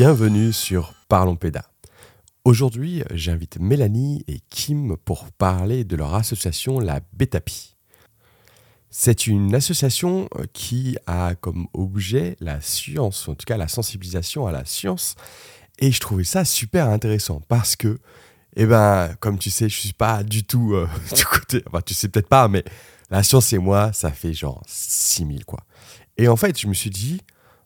bienvenue sur Parlons Péda. Aujourd'hui, j'invite Mélanie et Kim pour parler de leur association La Bétapi. C'est une association euh, qui a comme objet la science, en tout cas la sensibilisation à la science, et je trouvais ça super intéressant parce que, eh ben, comme tu sais, je suis pas du tout euh, du côté, enfin tu sais peut-être pas, mais la science et moi, ça fait genre 6000 quoi. Et en fait, je me suis dit,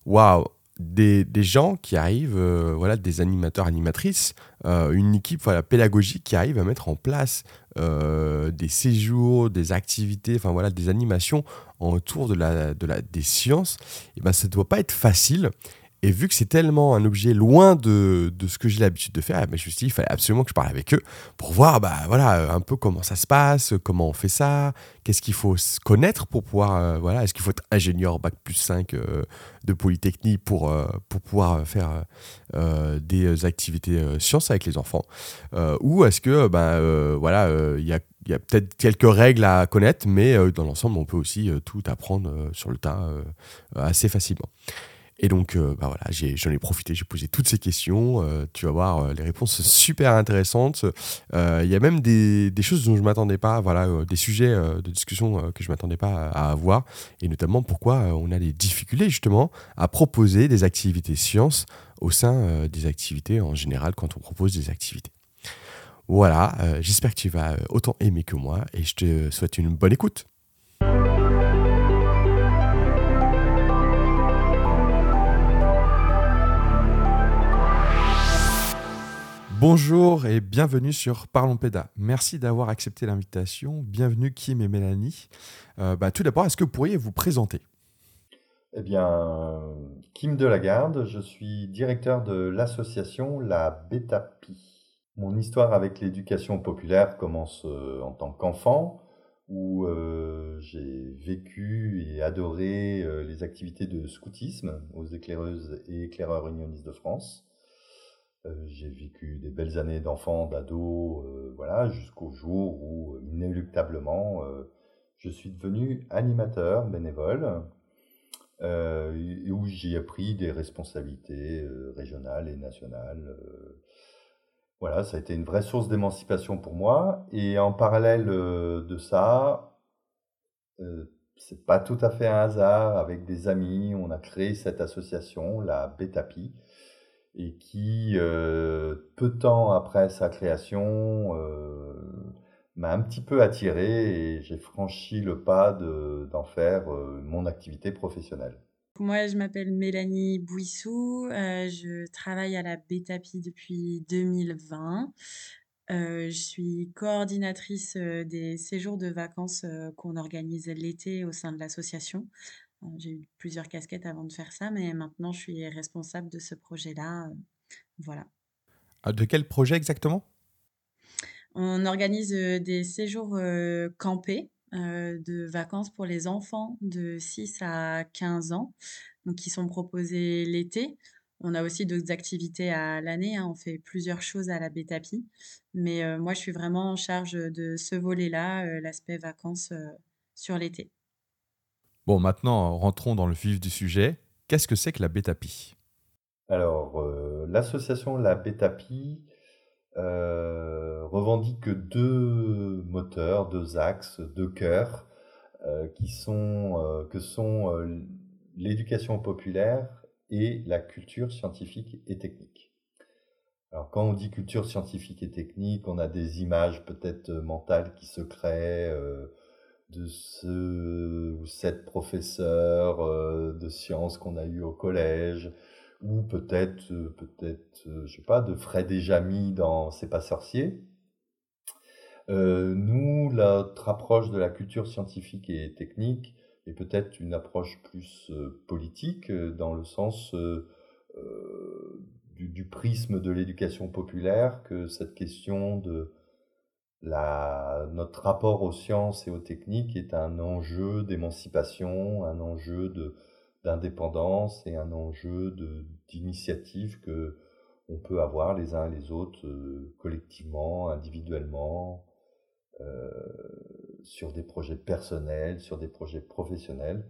waouh, des, des, gens qui arrivent, euh, voilà, des animateurs, animatrices, euh, une équipe voilà, pédagogique qui arrive à mettre en place euh, des séjours, des activités, enfin voilà, des animations autour de la, de la, des sciences, et ben ça ne doit pas être facile. Et vu que c'est tellement un objet loin de, de ce que j'ai l'habitude de faire, eh ben, je me suis dit qu'il fallait absolument que je parle avec eux pour voir bah, voilà, un peu comment ça se passe, comment on fait ça, qu'est-ce qu'il faut connaître pour pouvoir. Euh, voilà, Est-ce qu'il faut être ingénieur bac plus 5 euh, de Polytechnique pour, euh, pour pouvoir faire des activités sciences avec les enfants Ou est-ce que bah, voilà, il y a il y a peut-être quelques règles à connaître, mais dans l'ensemble, on peut aussi tout apprendre sur le tas assez facilement. Et donc, euh, bah voilà, j'en ai, profité, j'ai posé toutes ces questions. Euh, tu vas voir, euh, les réponses super intéressantes. Il y a même des, des choses dont je ne m'attendais pas, voilà, des sujets de discussion que je ne m'attendais pas à, avoir. Et notamment pourquoi on a des difficultés justement à proposer des activités sciences au sein des activités en général quand on propose des activités. Voilà, j'espère que tu vas autant aimer que moi et je te souhaite une bonne écoute. Bonjour et bienvenue sur Parlons Péda. Merci d'avoir accepté l'invitation. Bienvenue Kim et Mélanie. Euh, bah, tout d'abord, est-ce que vous pourriez vous présenter? Eh bien, Kim Delagarde, je suis directeur de l'association La Bétapi. Mon histoire avec l'éducation populaire commence euh, en tant qu'enfant, où euh, j'ai vécu et adoré les activités de scoutisme aux éclaireuses et éclaireurs unionistes de France. Euh, j'ai vécu des belles années d'enfant, d'ado, euh, voilà, jusqu'au jour où, inéluctablement, euh, je suis devenu animateur bénévole et où j'ai appris des responsabilités régionales et nationales. voilà, ça a été une vraie source d'émancipation pour moi. Et en parallèle de ça, c'est pas tout à fait un hasard. Avec des amis, on a créé cette association, la Bétapi, et qui, euh, peu de temps après sa création, euh, m'a un petit peu attiré et j'ai franchi le pas d'en faire euh, mon activité professionnelle. Moi, je m'appelle Mélanie Bouissou, je travaille à la BETAPI depuis 2020. je suis coordinatrice des séjours de vacances qu'on organise l'été au sein de l'association. J'ai eu plusieurs casquettes avant de faire ça, mais maintenant je suis responsable de ce projet-là. Euh, voilà. Ah, de quel projet exactement? On organise euh, des séjours euh, campés de vacances pour les enfants de 6 à 15 ans, donc qui sont proposés l'été. On a aussi d'autres activités à l'année, hein. on fait plusieurs choses à la Bétapi, mais moi je suis vraiment en charge de ce volet-là, l'aspect vacances sur l'été. Bon, maintenant, rentrons dans le vif du sujet. Qu'est-ce que c'est que la Bétapi Alors, euh, l'association La Bétapi euh, revendique deux moteurs, deux axes, deux cœurs, euh, qui sont, que sont l'éducation populaire et la culture scientifique et technique. Alors, quand on dit culture scientifique et technique, on a des images peut-être mentales qui se créent de ce ou cette professeur euh, de sciences qu'on a eu au collège, ou peut-être, euh, peut-être, euh, je sais pas, de Fred et Jamy dans C'est pas sorcier. nous, notre approche de la culture scientifique et technique est peut-être une approche plus politique, dans le sens du, du, prisme de l'éducation populaire, que cette question de notre rapport aux sciences et aux techniques est un enjeu d'émancipation, un enjeu d'indépendance et un enjeu d'initiative que on peut avoir les uns et les autres euh, collectivement, individuellement, sur des projets personnels, sur des projets professionnels,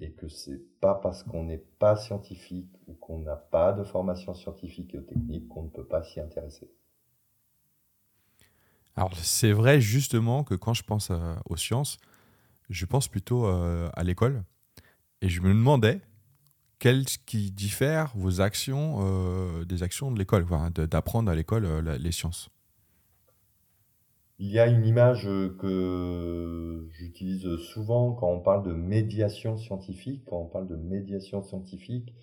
et que c'est pas parce qu'on n'est pas scientifique ou qu'on n'a pas de formation scientifique et technique qu'on ne peut pas s'y intéresser. Alors c'est vrai justement que quand je pense aux sciences, je pense plutôt à l'école, et je me demandais qu'est-ce qui diffère vos actions euh, des actions de l'école, d'apprendre à l'école euh, les sciences Il y a une image que j'utilise souvent quand on parle de médiation scientifique. Quand on parle de médiation scientifique,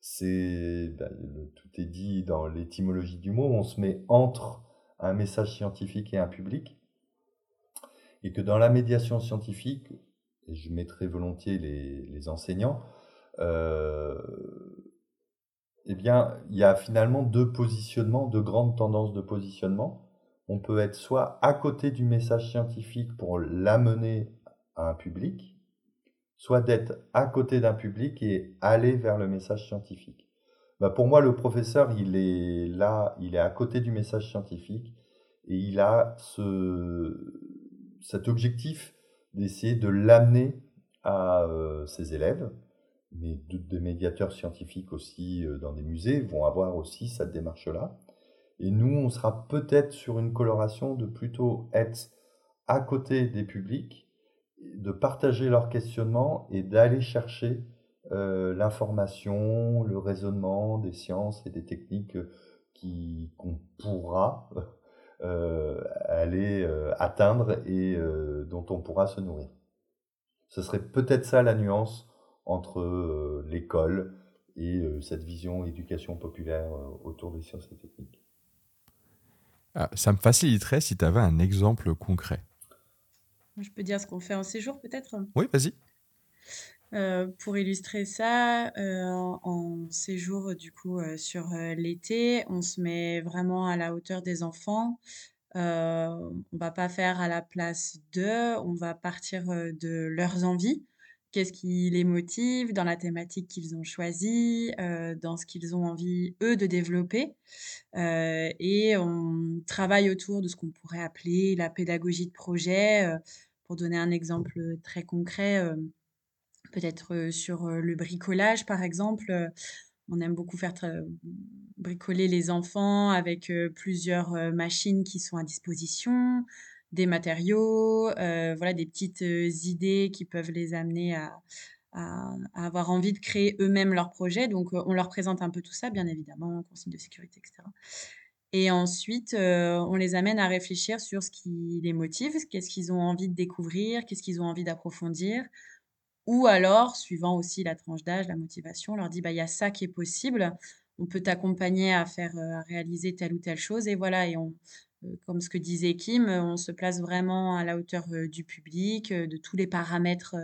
c'est ben, tout est dit dans l'étymologie du mot. On se met entre un message scientifique et un public, et que dans la médiation scientifique, et je mettrai volontiers les enseignants, euh, eh bien, il y a finalement deux positionnements, deux grandes tendances de positionnement. On peut être soit à côté du message scientifique pour l'amener à un public, soit d'être à côté d'un public et aller vers le message scientifique. Bah pour moi, le professeur, il est là, il est à côté du message scientifique et il a ce, cet objectif d'essayer de l'amener à euh, ses élèves mais des médiateurs scientifiques aussi euh, dans des musées vont avoir aussi cette démarche-là. Et nous, on sera peut-être sur une coloration de plutôt être à côté des publics, de partager leurs questionnements et d'aller chercher euh, l'information, le raisonnement des sciences et des techniques qui qu'on pourra euh, aller atteindre et dont on pourra se nourrir. Ce serait peut-être ça la nuance entre euh, l'école et euh, cette vision éducation populaire euh, autour des sciences et techniques. Ah, ça me faciliterait si tu avais un exemple concret. Je peux dire ce qu'on fait en séjour peut-être? Oui, vas-y. Pour illustrer ça, en séjour du coup sur l'été, on se met vraiment à la hauteur des enfants. on va pas faire à la place d'eux, on va partir de leurs envies qu'est-ce qui les motive dans la thématique qu'ils ont choisie, euh, dans ce qu'ils ont envie, eux, de développer. Euh, et on travaille autour de ce qu'on pourrait appeler la pédagogie de projet. Euh, pour donner un exemple très concret, peut-être sur le bricolage, par exemple. on aime beaucoup faire bricoler les enfants avec plusieurs machines qui sont à disposition, des matériaux, euh, voilà, des petites euh, idées qui peuvent les amener à, avoir envie de créer eux-mêmes leur projet. Donc, euh, on leur présente un peu tout ça, bien évidemment, consignes de sécurité, etc. Et ensuite, on les amène à réfléchir sur ce qui les motive, qu'est-ce qu'ils ont envie de découvrir, qu'est-ce qu'ils ont envie d'approfondir. Ou alors, suivant aussi la tranche d'âge, la motivation, on leur dit, bah, il y a ça qui est possible, on peut t'accompagner à faire, à réaliser telle ou telle chose. Et voilà, euh, comme ce que disait Kim, euh, on se place vraiment à la hauteur euh, du public, de tous les paramètres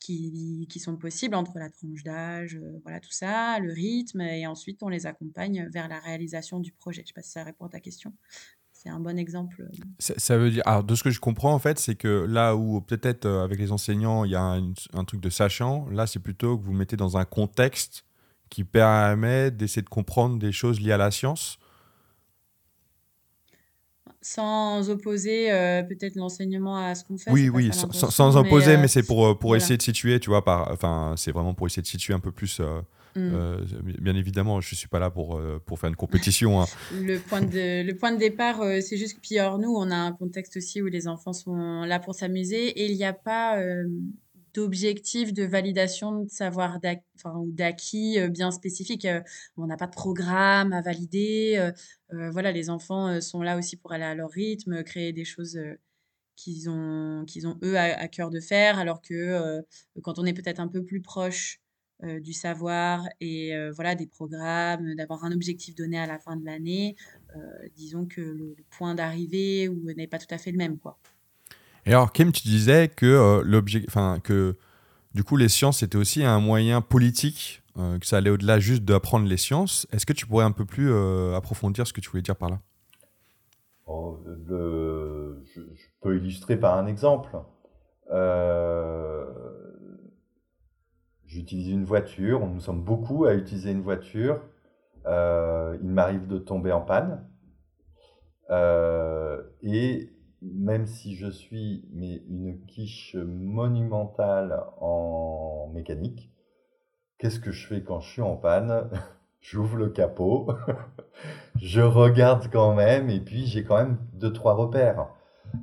qui, qui sont possibles entre la tranche d'âge, voilà tout ça, le rythme, et ensuite on les accompagne vers la réalisation du projet. Je ne sais pas si ça répond à ta question. C'est un bon exemple. Ça, veut dire, alors de ce que je comprends en fait, c'est que là où peut-être avec les enseignants il y a un, un truc de sachant, là c'est plutôt que vous mettez dans un contexte qui permet d'essayer de comprendre des choses liées à la science sans opposer euh, peut-être l'enseignement à ce qu'on fait. Oui, oui, sans, opposer, mais, euh, c'est pour, euh, pour essayer de situer, tu vois, par, enfin, c'est vraiment pour essayer de situer un peu plus. Mm. bien évidemment, je ne suis pas là pour, pour faire une compétition. Hein. le, point de, le point de départ, c'est juste que, puis alors, nous, on a un contexte aussi où les enfants sont là pour s'amuser et il n'y a pas d'objectifs de validation de savoir ou d'acquis euh, bien spécifiques. Euh, on n'a pas de programme à valider. Euh, voilà, les enfants sont là aussi pour aller à leur rythme, créer des choses qu'ils ont, qu'ils ont eux à, cœur de faire, alors que quand on est peut-être un peu plus proche du savoir et voilà des programmes, d'avoir un objectif donné à la fin de l'année, disons que le, le point d'arrivée n'est pas tout à fait le même, quoi. Et alors, Kim, tu disais que, euh, enfin, que du coup, les sciences, c'était aussi un moyen politique, euh, que ça allait au-delà juste d'apprendre les sciences. Est-ce que tu pourrais un peu plus euh, approfondir ce que tu voulais dire par là? Oh, je, peux illustrer par un exemple. J'utilise une voiture, nous sommes beaucoup à utiliser une voiture. il m'arrive de tomber en panne. et même si je suis une quiche monumentale en mécanique, qu'est-ce que je fais quand je suis en panne? J'ouvre le capot, je regarde quand même, et puis j'ai quand même deux, trois repères.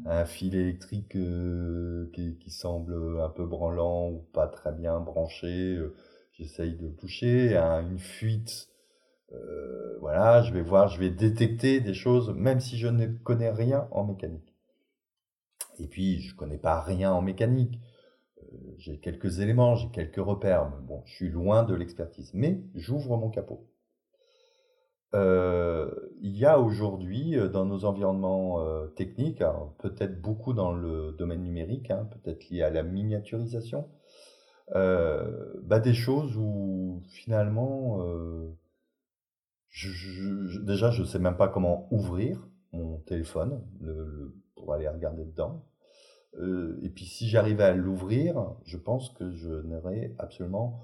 Un fil électrique euh, qui, semble un peu branlant ou pas très bien branché, euh, j'essaye de toucher. une fuite, euh, voilà, je vais voir, je vais détecter des choses, même si je ne connais rien en mécanique. Et puis, je ne connais pas rien en mécanique. j'ai quelques éléments, j'ai quelques repères. Mais bon, je suis loin de l'expertise. Mais j'ouvre mon capot. Euh, il y a aujourd'hui euh, dans nos environnements euh, techniques, peut-être beaucoup dans le domaine numérique, hein, peut-être lié à la miniaturisation, bah, des choses où finalement, déjà je ne sais même pas comment ouvrir mon téléphone pour aller regarder dedans. et puis si j'arrivais à l'ouvrir, je pense que je n'aurais absolument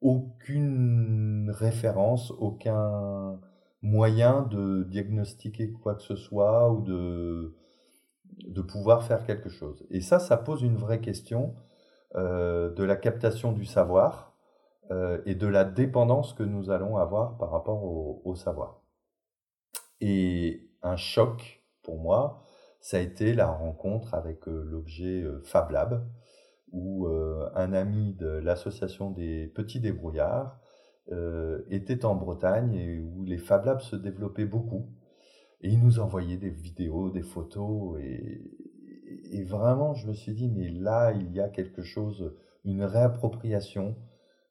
aucune référence, aucun moyen de diagnostiquer quoi que ce soit ou de, de pouvoir faire quelque chose. Et ça, ça pose une vraie question euh, de la captation du savoir euh, et de la dépendance que nous allons avoir par rapport au, savoir. Et un choc pour moi, ça a été la rencontre avec euh, l'objet Fab Lab, où un ami de l'association des petits débrouillards euh, était en Bretagne et où les Fab Labs se développaient beaucoup. Et il nous envoyait des vidéos, des photos. Et, et, vraiment, je me suis dit, mais là, il y a quelque chose, une réappropriation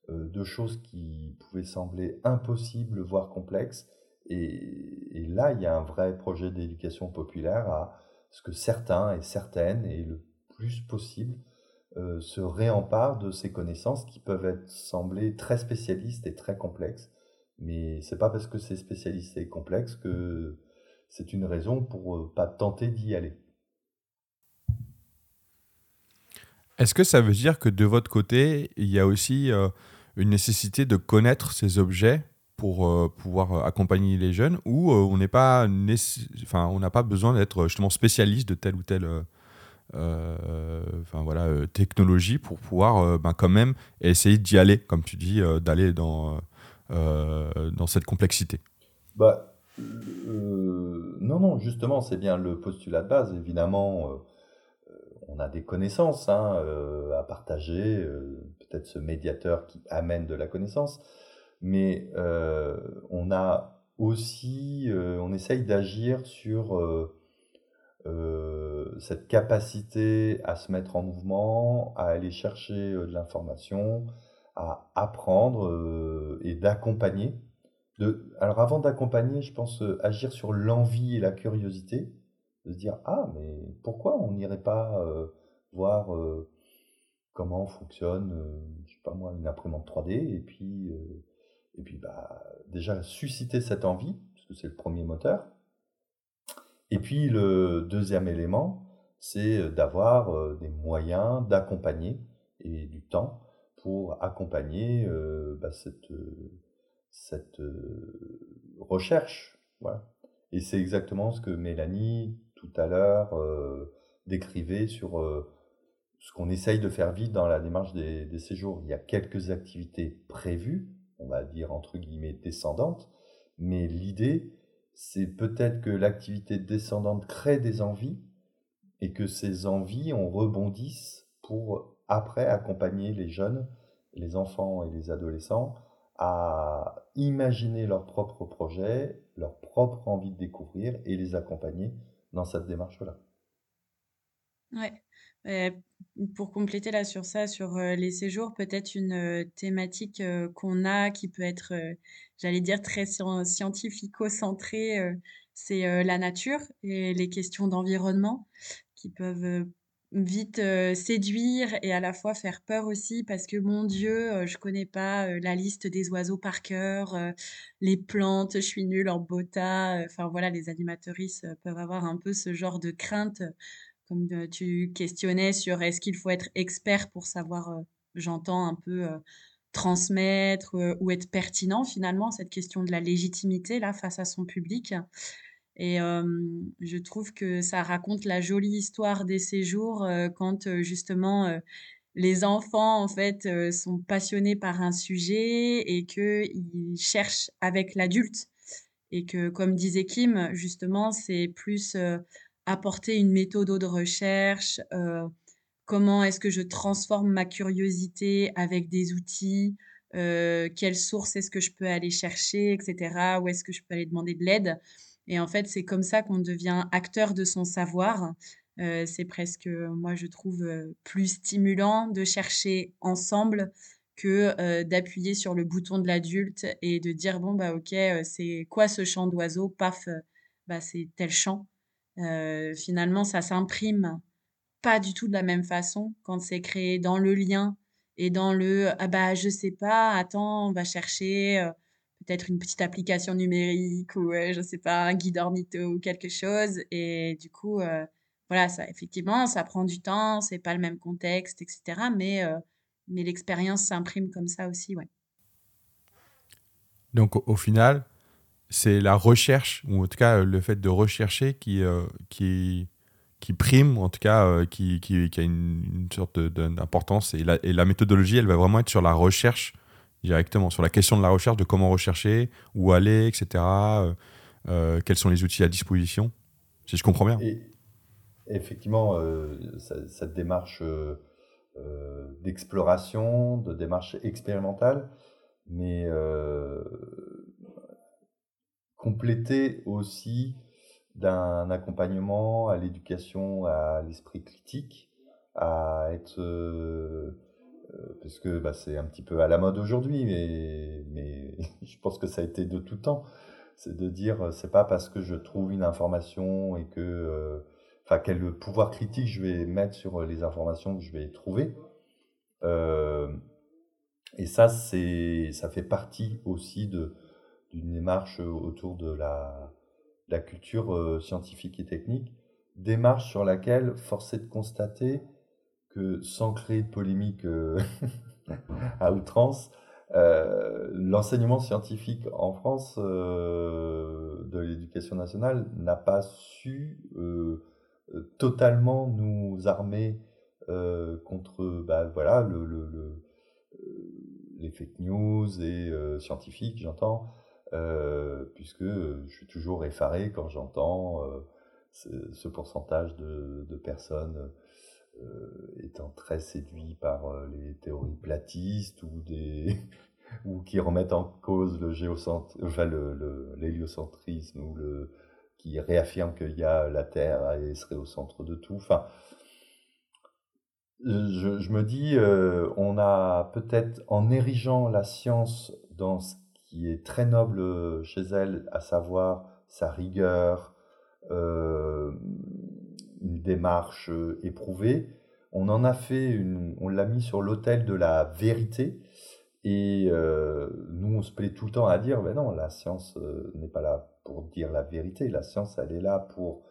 euh, de choses qui pouvaient sembler impossibles, voire complexes. Et, et, là, il y a un vrai projet d'éducation populaire à ce que certains et certaines, et le plus possible, euh, se réempare de ces connaissances qui peuvent être, sembler très spécialistes et très complexes. Mais c'est pas parce que c'est spécialiste et complexe que c'est une raison pour euh, pas tenter d'y aller. Est-ce que ça veut dire que de votre côté, il y a aussi euh, une nécessité de connaître ces objets pour pouvoir accompagner les jeunes ou on pas enfin on n'a pas besoin d'être justement spécialiste de tel ou tel enfin voilà, euh, technologie pour pouvoir euh, ben, quand même essayer d'y aller, comme tu dis, d'aller dans, dans cette complexité bah, Non, non, justement, c'est bien le postulat de base. Évidemment, on a des connaissances hein, à partager, peut-être ce médiateur qui amène de la connaissance, mais on a aussi, on essaye d'agir sur euh, cette capacité à se mettre en mouvement, à aller chercher euh, de l'information, à apprendre euh, et d'accompagner. Alors avant d'accompagner, je pense agir sur l'envie et la curiosité, de se dire ah mais pourquoi on n'irait pas voir comment fonctionne, je sais pas moi, une imprimante 3D et puis et puis bah déjà susciter cette envie parce que c'est le premier moteur et puis le deuxième élément, c'est euh, d'avoir euh, des moyens d'accompagner et du temps pour accompagner euh, bah, cette, cette recherche. Voilà. Et c'est exactement ce que Mélanie, tout à l'heure, décrivait sur ce qu'on essaye de faire vite dans la démarche des, des, séjours. Il y a quelques activités prévues, on va dire entre guillemets descendantes, mais l'idée, c'est peut-être que l'activité descendante crée des envies et que ces envies, on rebondisse pour après accompagner les jeunes, les enfants et les adolescents à imaginer leurs propres projets, leur propre envie de découvrir et les accompagner dans cette démarche-là. Ouais pour compléter là sur ça, sur, les séjours, peut-être une, thématique, qu'on a qui peut être, j'allais dire très scientifico-centrée, c'est, la nature et les questions d'environnement qui peuvent, vite, séduire et à la fois faire peur aussi parce que mon Dieu, je connais pas, la liste des oiseaux par cœur, les plantes, je suis nulle en bota, enfin voilà, les animatrices peuvent avoir un peu ce genre de crainte comme tu questionnais sur est-ce qu'il faut être expert pour savoir, j'entends un peu, transmettre, ou être pertinent finalement, cette question de la légitimité là face à son public Et je trouve que ça raconte la jolie histoire des séjours quand justement les enfants en fait sont passionnés par un sujet et qu'ils cherchent avec l'adulte. Et que comme disait Kim justement c'est plus apporter une méthode de recherche comment est-ce que je transforme ma curiosité avec des outils quelles sources est-ce que je peux aller chercher etc où est-ce que je peux aller demander de l'aide et en fait, c'est comme ça qu'on devient acteur de son savoir. Euh, c'est presque, moi, je trouve, euh, plus stimulant de chercher ensemble que euh, d'appuyer sur le bouton de l'adulte et de dire, bon, bah, OK, c'est quoi ce chant d'oiseau? Paf, bah, c'est tel chant. finalement, ça s'imprime pas du tout de la même façon quand c'est créé dans le lien et dans le, ah bah, je sais pas, attends, on va chercher peut-être une petite application numérique ou je je sais pas un guide ornitho ou quelque chose et du coup euh, voilà ça effectivement ça prend du temps c'est pas le même contexte etc mais euh, mais l'expérience s'imprime comme ça aussi ouais donc au, final c'est la recherche ou en tout cas le fait de rechercher qui euh, qui qui prime, en tout cas, qui, qui, qui, a une, une sorte d'importance. Et la, et la méthodologie, elle va vraiment être sur la recherche directement sur la question de la recherche, de comment rechercher, où aller, etc. Euh, euh, quels sont les outils à disposition, si je comprends bien. effectivement, euh, cette démarche d'exploration, de démarche expérimentale, mais complétée aussi d'un accompagnement à l'éducation à l'esprit critique, à être parce que bah, c'est un petit peu à la mode aujourd'hui, mais, mais je pense que ça a été de tout temps. C'est de dire, euh, c'est pas parce que je trouve une information et que, euh, enfin, quel pouvoir critique je vais mettre sur les informations que je vais trouver. et ça, ça fait partie aussi d'une démarche autour de la, la culture scientifique et technique, démarche sur laquelle, force est de constater, sans créer de polémique euh, à outrance, euh, l'enseignement scientifique en France euh, de l'éducation nationale n'a pas su totalement nous armer contre bah, voilà, le, les fake news et scientifiques, j'entends, puisque je suis toujours effaré quand j'entends ce, pourcentage de, personnes étant très séduit par euh, les théories platistes ou des ou qui remettent en cause le géocentrisme, enfin l'héliocentrisme ou le qui réaffirment qu'il y a la Terre et serait au centre de tout. Enfin, je, je me dis, euh, on a peut-être en érigeant la science dans ce qui est très noble chez elle, à savoir sa rigueur, euh, une démarche euh, éprouvée. On en a fait une, on l'a mis sur l'autel de la vérité. Et euh, nous, on se plaît tout le temps à dire, ben non, la science euh, n'est pas là pour dire la vérité. La science, elle est là pour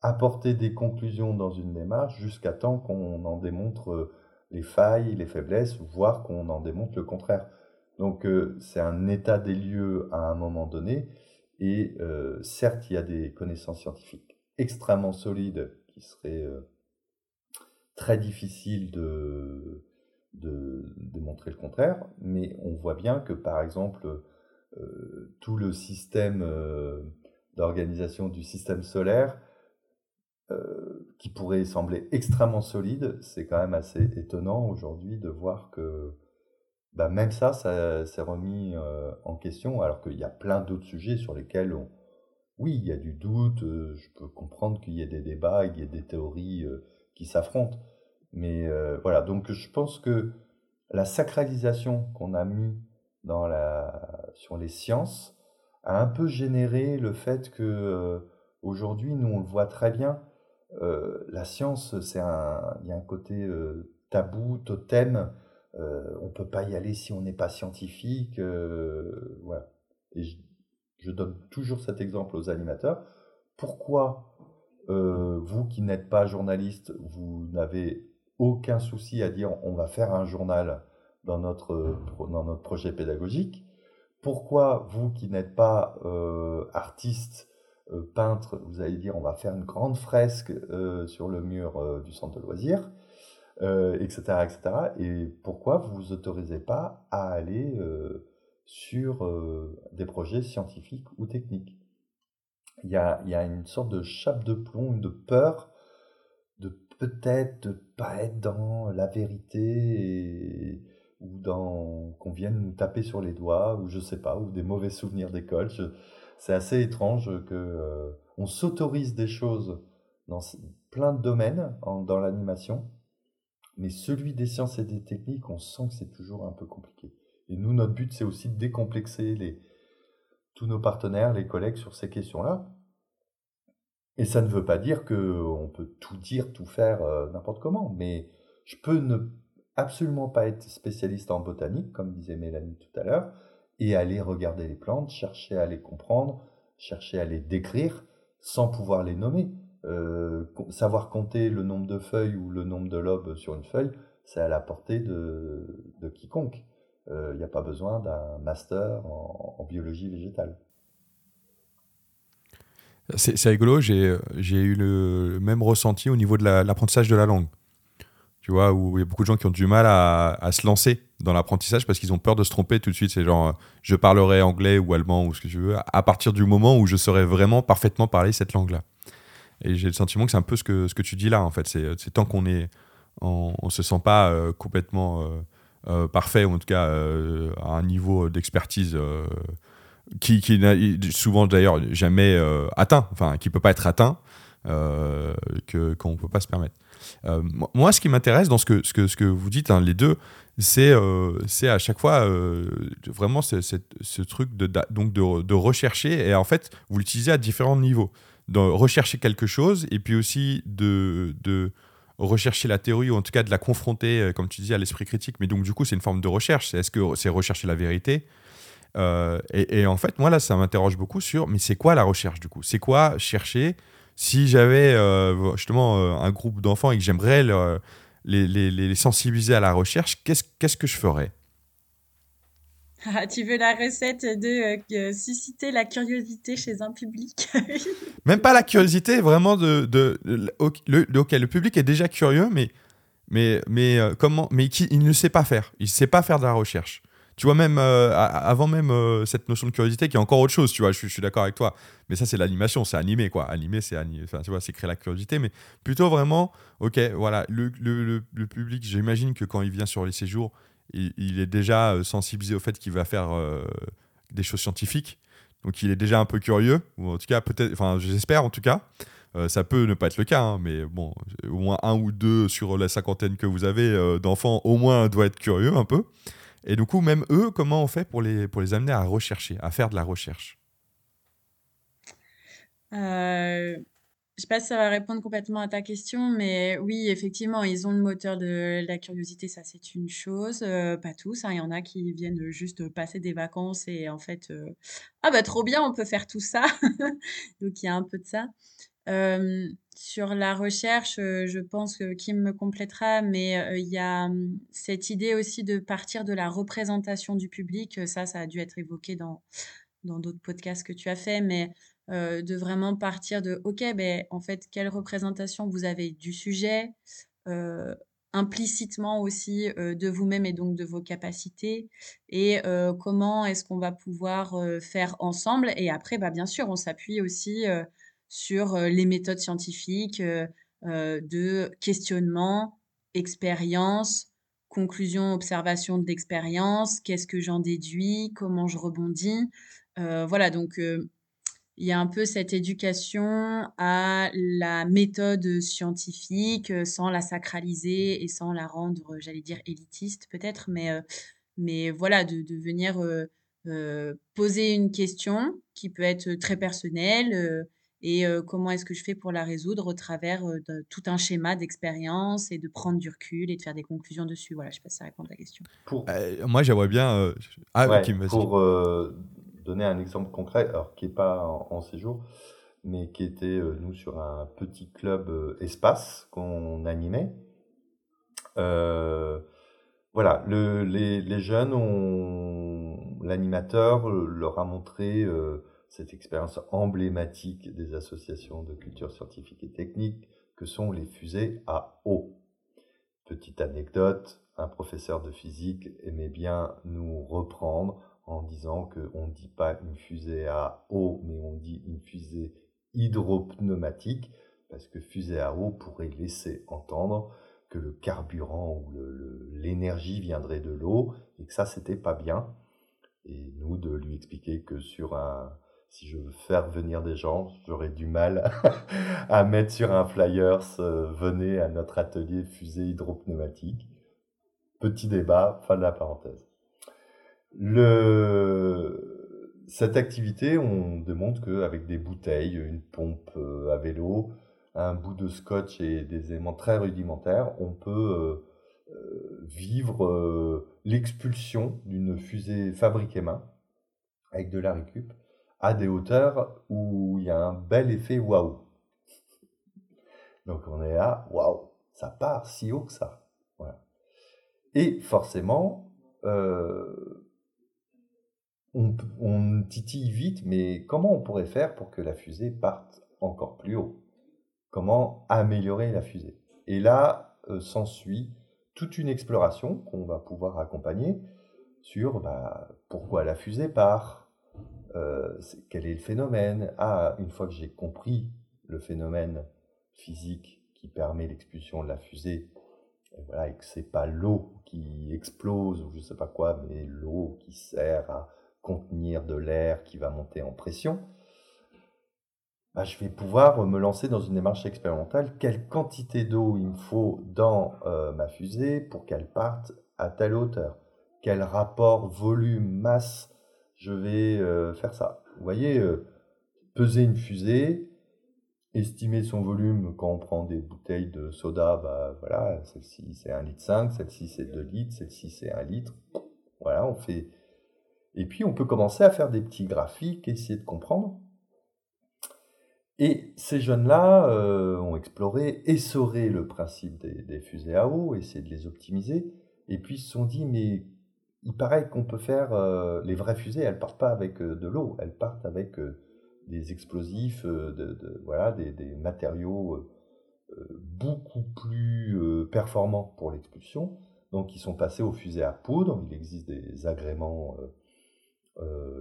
apporter des conclusions dans une démarche jusqu'à temps qu'on en démontre les failles, les faiblesses, voire qu'on en démontre le contraire. Donc c'est un état des lieux à un moment donné. Et certes, il y a des connaissances scientifiques extrêmement solides qui serait euh, très difficile de, de, montrer le contraire, mais on voit bien que par exemple euh, tout le système euh, d'organisation du système solaire, qui pourrait sembler extrêmement solide, c'est quand même assez étonnant aujourd'hui de voir que bah, même ça, ça s'est remis en question, alors qu'il y a plein d'autres sujets sur lesquels on, oui, il y a du doute, euh, je peux comprendre qu'il y ait des débats, il y ait des théories euh, qui s'affrontent. Mais euh, voilà, donc je pense que la sacralisation qu'on a mis dans la, sur les sciences a un peu généré le fait que aujourd'hui, nous on le voit très bien, la science, c'est un, il y a un côté tabou, totem, on peut pas y aller si on n'est pas scientifique, voilà. Et je donne toujours cet exemple aux animateurs. Pourquoi euh, vous qui n'êtes pas journaliste, vous n'avez aucun souci à dire on va faire un journal dans notre, projet pédagogique Pourquoi vous qui n'êtes pas euh, artiste, peintre, vous allez dire on va faire une grande fresque sur le mur du centre de loisirs, etc., etc. Et pourquoi vous vous autorisez pas à aller sur des projets scientifiques ou techniques il y, a, il y a une sorte de chape de plomb, de peur de peut-être de pas être dans la vérité ou dans qu'on vienne nous taper sur les doigts ou je sais pas ou des mauvais souvenirs d'école. C'est assez étrange que euh, on s'autorise des choses dans plein de domaines dans l'animation, mais celui des sciences et des techniques, on sent que c'est toujours un peu compliqué. Et nous, notre but, c'est aussi de décomplexer tous nos partenaires, les collègues sur ces questions-là. Et ça ne veut pas dire qu'on peut tout dire, tout faire euh, n'importe comment, mais je peux ne absolument pas être spécialiste en botanique, comme disait Mélanie tout à l'heure, et aller regarder les plantes, chercher à les comprendre, chercher à les décrire, sans pouvoir les nommer. Euh, savoir compter le nombre de feuilles ou le nombre de lobes sur une feuille, c'est à la portée de quiconque. Il euh, n'y a pas besoin d'un master en, biologie végétale. C'est rigolo, j'ai eu le même ressenti au niveau de l'apprentissage de la langue. Tu vois, où il y a beaucoup de gens qui ont du mal à, se lancer dans l'apprentissage parce qu'ils ont peur de se tromper tout de suite. C'est genre, je parlerai anglais ou allemand ou ce que tu veux, à partir du moment où je saurais vraiment parfaitement parler cette langue-là. Et j'ai le sentiment que c'est un peu ce que, ce que tu dis là, en fait. C'est tant qu'on est. On, se sent pas euh, complètement. Euh, euh, parfait, ou en tout cas euh, à un niveau d'expertise euh, qui, qui souvent d'ailleurs jamais atteint, enfin qui peut pas être atteint, que qu'on peut pas se permettre. moi, ce qui m'intéresse dans ce que, ce que, ce que vous dites, hein, les deux, c'est c'est à chaque fois vraiment ce, truc de, donc de, rechercher, et en fait, vous l'utilisez à différents niveaux. De rechercher quelque chose, et puis aussi de rechercher la théorie ou en tout cas de la confronter, euh, comme tu dis, à l'esprit critique. Mais donc, du coup, c'est une forme de recherche. Est-ce que c'est rechercher la vérité? Euh, et, en fait, moi, là, ça m'interroge beaucoup sur, mais c'est quoi la recherche, du coup? C'est quoi chercher? Si j'avais euh, justement un groupe d'enfants et que j'aimerais les, les, sensibiliser à la recherche, qu'est-ce qu'est-ce que je ferais? Ah, tu veux la recette de euh, susciter la curiosité chez un public? Même pas la curiosité, vraiment de, le, le, public est déjà curieux, mais mais mais euh, comment Mais il ne sait pas faire. Il sait pas faire de la recherche. Tu vois même euh, avant même cette notion de curiosité qui est encore autre chose. Tu vois, je, suis d'accord avec toi. Mais ça c'est l'animation, c'est animé quoi. Animé, c'est tu vois, c'est créer la curiosité, mais plutôt vraiment, ok, voilà, le, le public. J'imagine que quand il vient sur les séjours il, est déjà euh, sensibilisé au fait qu'il va faire euh, des choses scientifiques. Donc il est déjà un peu curieux, ou en tout cas peut-être, enfin j'espère en tout cas. Euh, ça peut ne pas être le cas, hein, mais bon, au moins un ou deux sur la cinquantaine que vous avez d'enfants, au moins doit être curieux un peu. Et du coup, même eux, comment on fait pour les, pour les amener à rechercher, à faire de la recherche? Je sais pas si ça va répondre complètement à ta question, mais oui, effectivement, ils ont le moteur de la curiosité, ça c'est une chose. Euh, pas tous, hein, il y en a qui viennent juste passer des vacances et en fait, euh, ah bah trop bien, on peut faire tout ça. Donc il y a un peu de ça. sur la recherche, euh, je pense que Kim me complétera, mais il y a cette idée aussi de partir de la représentation du public. Ça, ça a dû être évoqué dans dans d'autres podcasts que tu as fait, mais euh, de vraiment partir de OK, ben, en fait, quelle représentation vous avez du sujet, euh, implicitement aussi euh, de vous-même et donc de vos capacités, et comment est-ce qu'on va pouvoir faire ensemble. Et après, bah, bien sûr, on s'appuie aussi sur les méthodes scientifiques de questionnement, expérience, conclusion, observation de l'expérience, qu'est-ce que j'en déduis, comment je rebondis. voilà, donc il y a un peu cette éducation à la méthode scientifique euh, sans la sacraliser et sans la rendre, j'allais dire, élitiste peut-être, mais, euh, mais voilà, de, de venir euh, poser une question qui peut être très personnelle et comment est-ce que je fais pour la résoudre au travers de tout un schéma d'expérience et de prendre du recul et de faire des conclusions dessus. Voilà, je ne sais pas si ça répond à ta question. Pour... moi, j'aimerais bien... Ah, ouais, pour donner un exemple concret, alors qui n'est pas en, séjour, mais qui était, euh, nous, sur un petit club euh, espace qu'on animait. Euh, voilà, le, les, les, jeunes ont. L'animateur leur a montré cette expérience emblématique des associations de culture scientifique et technique que sont les fusées à eau. Petite anecdote, un professeur de physique aimait bien nous reprendre en disant qu'on ne dit pas une fusée à eau, mais on dit une fusée hydropneumatique, parce que fusée à eau pourrait laisser entendre que le carburant ou l'énergie viendrait de l'eau, et que ça, c'était pas bien. Et nous, de lui expliquer que sur un, si je veux faire venir des gens, j'aurais du mal à mettre sur un flyer euh, venez à notre atelier fusée hydropneumatique. Petit débat, fin de la parenthèse. Cette activité, on démontre qu'avec des bouteilles, une pompe euh, à vélo, un bout de scotch et des éléments très rudimentaires, on peut euh, vivre l'expulsion d'une fusée fabriquée main avec de la récup à des hauteurs où il y a un bel effet waouh. Donc on est là, waouh, ça part si haut que ça. Et forcément, euh, on, titille vite, mais comment on pourrait faire pour que la fusée parte encore plus haut? Comment améliorer la fusée? Et là, euh, s'ensuit toute une exploration qu'on va pouvoir accompagner sur bah, pourquoi la fusée part, euh, quel est le phénomène? Ah, une fois que j'ai compris le phénomène physique qui permet l'expulsion de la fusée, et, voilà, et que c'est pas l'eau qui explose ou je sais pas quoi, mais l'eau qui sert à contenir de l'air qui va monter en pression, bah, je vais pouvoir me lancer dans une démarche expérimentale. Quelle quantité d'eau il me faut dans euh, ma fusée pour qu'elle parte à telle hauteur? Quel rapport volume-masse je vais euh, faire ça? Vous voyez, euh, peser une fusée, estimer son volume quand on prend des bouteilles de soda, bah voilà, celle-ci c'est 1 litre 5, celle-ci c'est 2 litres, celle-ci c'est 1 litre. Voilà, on fait. Et puis on peut commencer à faire des petits graphiques, essayer de comprendre. Et ces jeunes-là euh, ont exploré, essoré le principe des, des, fusées à eau, essayé de les optimiser, et puis ils se sont dit, mais il paraît qu'on peut faire euh, les vraies fusées, elles partent pas avec euh, de l'eau, elles partent avec des explosifs, de, voilà, des, matériaux beaucoup plus performants pour l'expulsion. Donc, ils sont passés aux fusées à poudre. Il existe des agréments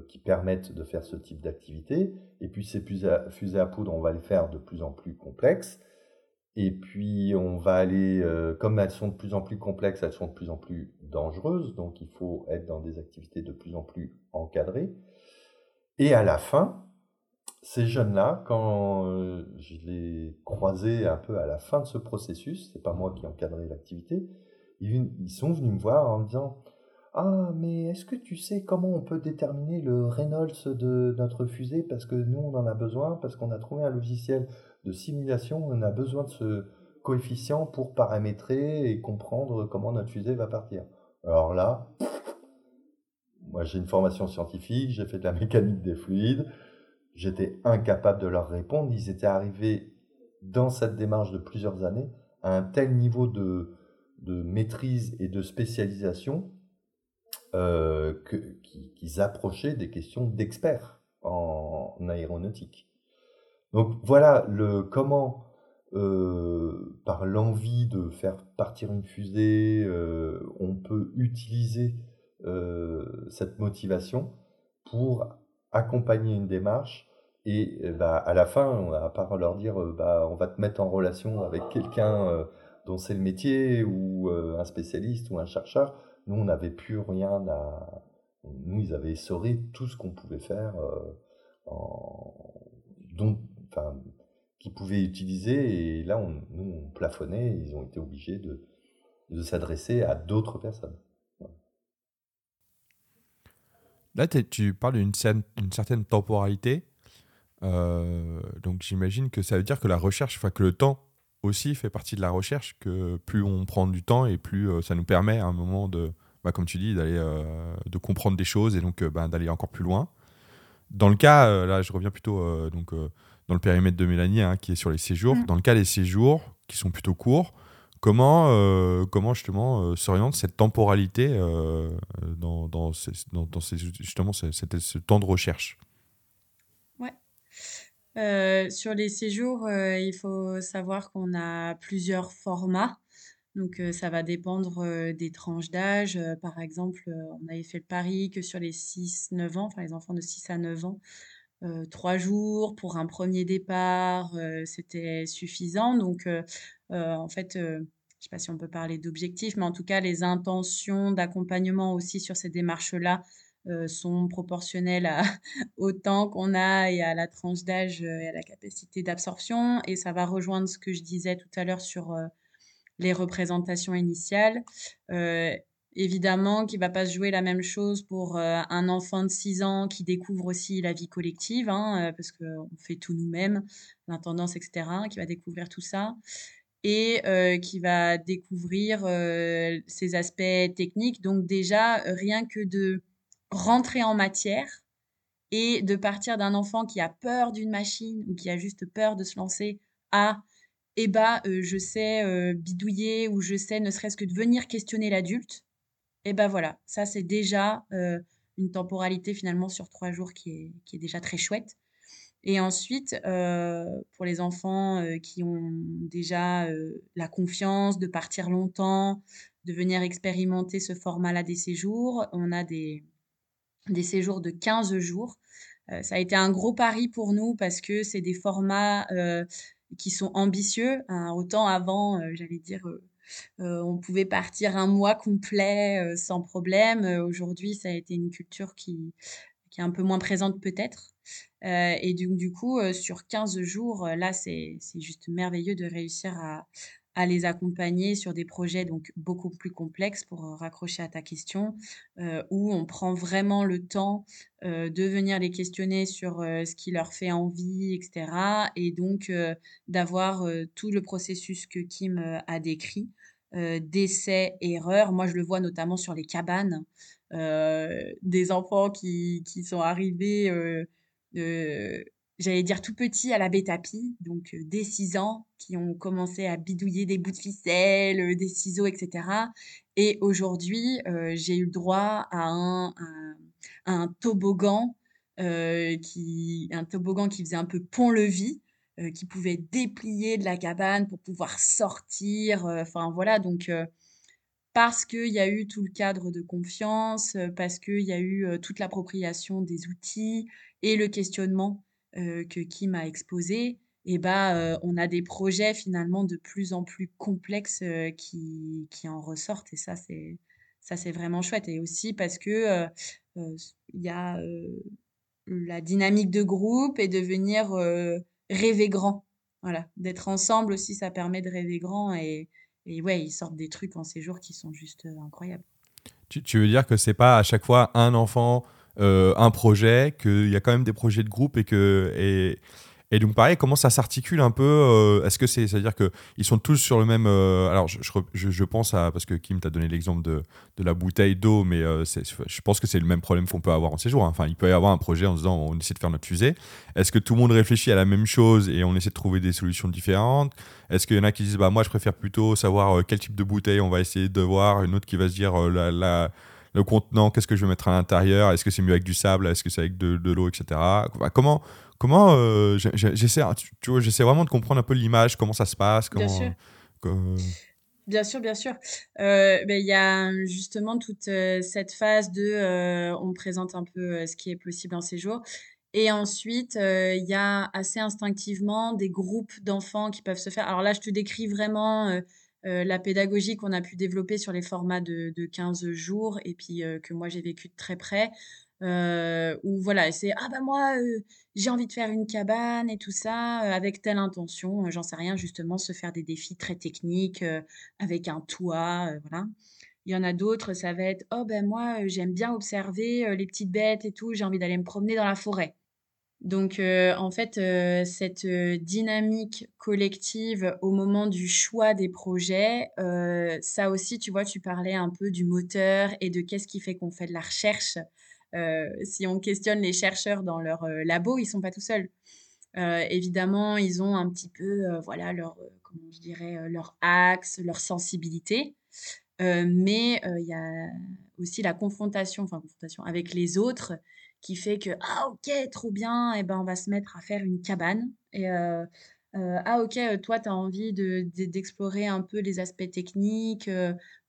qui permettent de faire ce type d'activité. Et puis, ces fusées à poudre, on va les faire de plus en plus complexes. Et puis, on va aller, euh, comme elles sont de plus en plus complexes, elles sont de plus en plus dangereuses, donc il faut être dans des activités de plus en plus encadrées. Et à la fin, ces jeunes-là, quand euh, je les croisais un peu à la fin de ce processus, c'est pas moi qui encadrais l'activité, ils, sont venus me voir en me disant Ah, mais est-ce que tu sais comment on peut déterminer le Reynolds de notre fusée? Parce que nous, on en a besoin, parce qu'on a trouvé un logiciel de simulation, on a besoin de ce coefficient pour paramétrer et comprendre comment notre fusée va partir. Alors là, moi j'ai une formation scientifique, j'ai fait de la mécanique des fluides, j'étais incapable de leur répondre. Ils étaient arrivés dans cette démarche de plusieurs années à un tel niveau de, maîtrise et de spécialisation euh, qu'ils approchaient des questions d'experts en aéronautique. Donc voilà le comment, euh, par l'envie de faire partir une fusée, euh, on peut utiliser euh, cette motivation pour accompagner une démarche. Et bah, à la fin, à part leur dire bah, on va te mettre en relation avec quelqu'un dont c'est le métier, ou un spécialiste, ou un chercheur, nous, on n'avait plus rien à. Nous, ils avaient essoré tout ce qu'on pouvait faire en, dont, enfin, qu'ils pouvaient utiliser. Et là, on, nous, on plafonnait. ils ont été obligés de, de s'adresser à d'autres personnes. Là, tu parles d'une certaine temporalité. Euh, donc, j'imagine que ça veut dire que la recherche, enfin, que le temps aussi fait partie de la recherche, que plus on prend du temps et plus euh, ça nous permet à un moment de, bah, comme tu dis, d'aller, euh, de comprendre des choses et donc bah, d'aller encore plus loin. Dans le cas, là, je reviens plutôt donc dans le périmètre de Mélanie, hein, qui est sur les séjours. Mm. Dans le cas des séjours, qui sont plutôt courts, comment, euh, comment justement euh, s'oriente cette temporalité euh, dans, dans, ces, dans, justement ce temps de recherche? Sur les séjours, il faut savoir qu'on a plusieurs formats. Donc, ça va dépendre des tranches d'âge. par exemple, on avait fait le pari que sur les 6-9 ans, enfin les enfants de 6 à 9 ans, trois jours pour un premier départ, c'était suffisant. Donc, en fait, je ne sais pas si on peut parler d'objectifs, mais en tout cas, les intentions d'accompagnement aussi sur ces démarches-là sont proportionnelles au temps qu'on a et à la tranche d'âge et à la capacité d'absorption. Et ça va rejoindre ce que je disais tout à l'heure sur les représentations initiales. Euh, évidemment qu'il ne va pas se jouer la même chose pour euh, un enfant de 6 ans qui découvre aussi la vie collective, hein, euh, parce qu'on fait tout nous-mêmes, l'intendance, etc., qui va découvrir tout ça, et qui va découvrir ces aspects techniques. Donc déjà, rien que de rentrer en matière et de partir d'un enfant qui a peur d'une machine ou qui a juste peur de se lancer à et bah, je sais, bidouiller ou je sais ne serait-ce que de venir questionner l'adulte et bah, voilà, ça c'est déjà, une temporalité finalement sur trois jours qui est qui est déjà très chouette. Et ensuite, pour les enfants, qui ont déjà, la confiance de partir longtemps, de venir expérimenter ce format-là des séjours, on a des des séjours de 15 jours. ça a été un gros pari pour nous parce que c'est des formats, qui sont ambitieux. Hein. autant avant, euh, j'allais dire, euh, euh, on pouvait partir un mois complet sans problème. Aujourd'hui, ça a été une culture qui, qui est un peu moins présente peut-être. et du, du coup, sur 15 jours, là, c'est juste merveilleux de réussir à, à les accompagner sur des projets donc beaucoup plus complexes pour euh, raccrocher à ta question, euh, où on prend vraiment le temps euh, de venir les questionner sur ce qui leur fait envie, etc. Et donc d'avoir tout le processus que Kim a décrit, d'essais, erreurs. Moi, je le vois notamment sur les cabanes, des enfants qui, qui sont arrivés j'allais dire tout petit à la bétapie, donc dès 6 ans, qui ont commencé à bidouiller des bouts de ficelle, des ciseaux, etc. Et aujourd'hui, j'ai eu le droit à un, un, toboggan, qui, un toboggan qui faisait un peu pont-levis, qui pouvait déplier de la cabane pour pouvoir sortir. Enfin voilà, donc parce qu'il y a eu tout le cadre de confiance, parce qu'il y a eu toute l'appropriation des outils et le questionnement que Kim a exposé, et bah, on a des projets finalement de plus en plus complexes qui, qui en ressortent. Et ça, c'est ça c'est vraiment chouette. Et aussi parce que il y a la dynamique de groupe et de venir rêver grand. Voilà, d'être ensemble aussi, ça permet de rêver grand. Et, et ouais, ils sortent des trucs en séjour qui sont juste incroyables. Tu, tu, veux dire que c'est pas à chaque fois un enfant euh, un projet, qu'il y a quand même des projets de groupe et que. Et, donc pareil, comment ça s'articule un peu euh, Est-ce que c'est, à dire que ils sont tous sur le même euh, Alors je, je, pense à parce que Kim t'a donné l'exemple de, de, la bouteille d'eau, mais je pense que c'est le même problème qu'on peut avoir en séjour. Hein. Enfin, il peut y avoir un projet en se disant on essaie de faire notre fusée. Est-ce que tout le monde réfléchit à la même chose et on essaie de trouver des solutions différentes? Est-ce qu'il y en a qui disent bah moi je préfère plutôt savoir quel type de bouteille on va essayer de voir, une autre qui va se dire la, la le contenant, qu'est-ce que je vais mettre à l'intérieur, est-ce que c'est mieux avec du sable, est-ce que c'est avec de, de l'eau, etc. Comment, comment euh, j'essaie, tu vois, j'essaie vraiment de comprendre un peu l'image, comment ça se passe, comment. Bien sûr. Bien sûr, bien sûr. Euh, ben, il y a justement toute euh, cette phase de on présente un peu ce qui est possible en séjour. Et ensuite, il y a assez instinctivement des groupes d'enfants qui peuvent se faire. Alors là, je te décris vraiment euh, la pédagogie qu'on a pu développer sur les formats de, de 15 jours et puis euh, que moi j'ai vécu de très près. Euh, où voilà, c'est ah bah moi j'ai envie de faire une cabane et tout ça avec telle intention, j'en sais rien, justement se faire des défis très techniques avec un toit, voilà. Il y en a d'autres, ça va être oh ben moi j'aime bien observer les petites bêtes et tout, j'ai envie d'aller me promener dans la forêt. Donc, euh, en fait, euh, cette euh, dynamique collective au moment du choix des projets, ça aussi, tu vois, tu parlais un peu du moteur et de qu'est-ce qui fait qu'on fait de la recherche. si on questionne les chercheurs dans leur labo, ils sont pas tout seuls. évidemment, ils ont un petit peu, voilà, leur, comment je dirais, leur axe, leur sensibilité. mais il y a aussi la confrontation, enfin confrontation avec les autres qui fait que ah ok trop bien et ben on va se mettre à faire une cabane et euh, euh, ah ok toi tu as envie de, d'explorer un peu les aspects techniques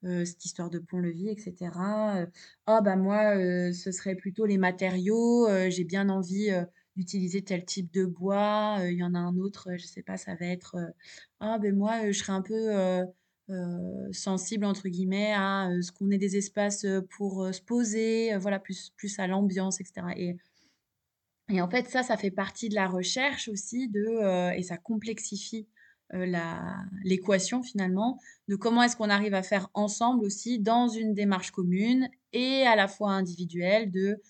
cette histoire de pont-levis etc ah bah moi ce serait plutôt les matériaux j'ai bien envie d'utiliser tel type de bois il y en a un autre je sais pas ça va être ah ben moi je serais un peu sensible entre guillemets à ce qu'on ait des espaces pour se poser, voilà, plus, plus à l'ambiance, etc. Et, et en fait, ça, ça fait partie de la recherche aussi de, et ça complexifie l'équation finalement de comment est-ce qu'on arrive à faire ensemble aussi dans une démarche commune et à la fois individuelle de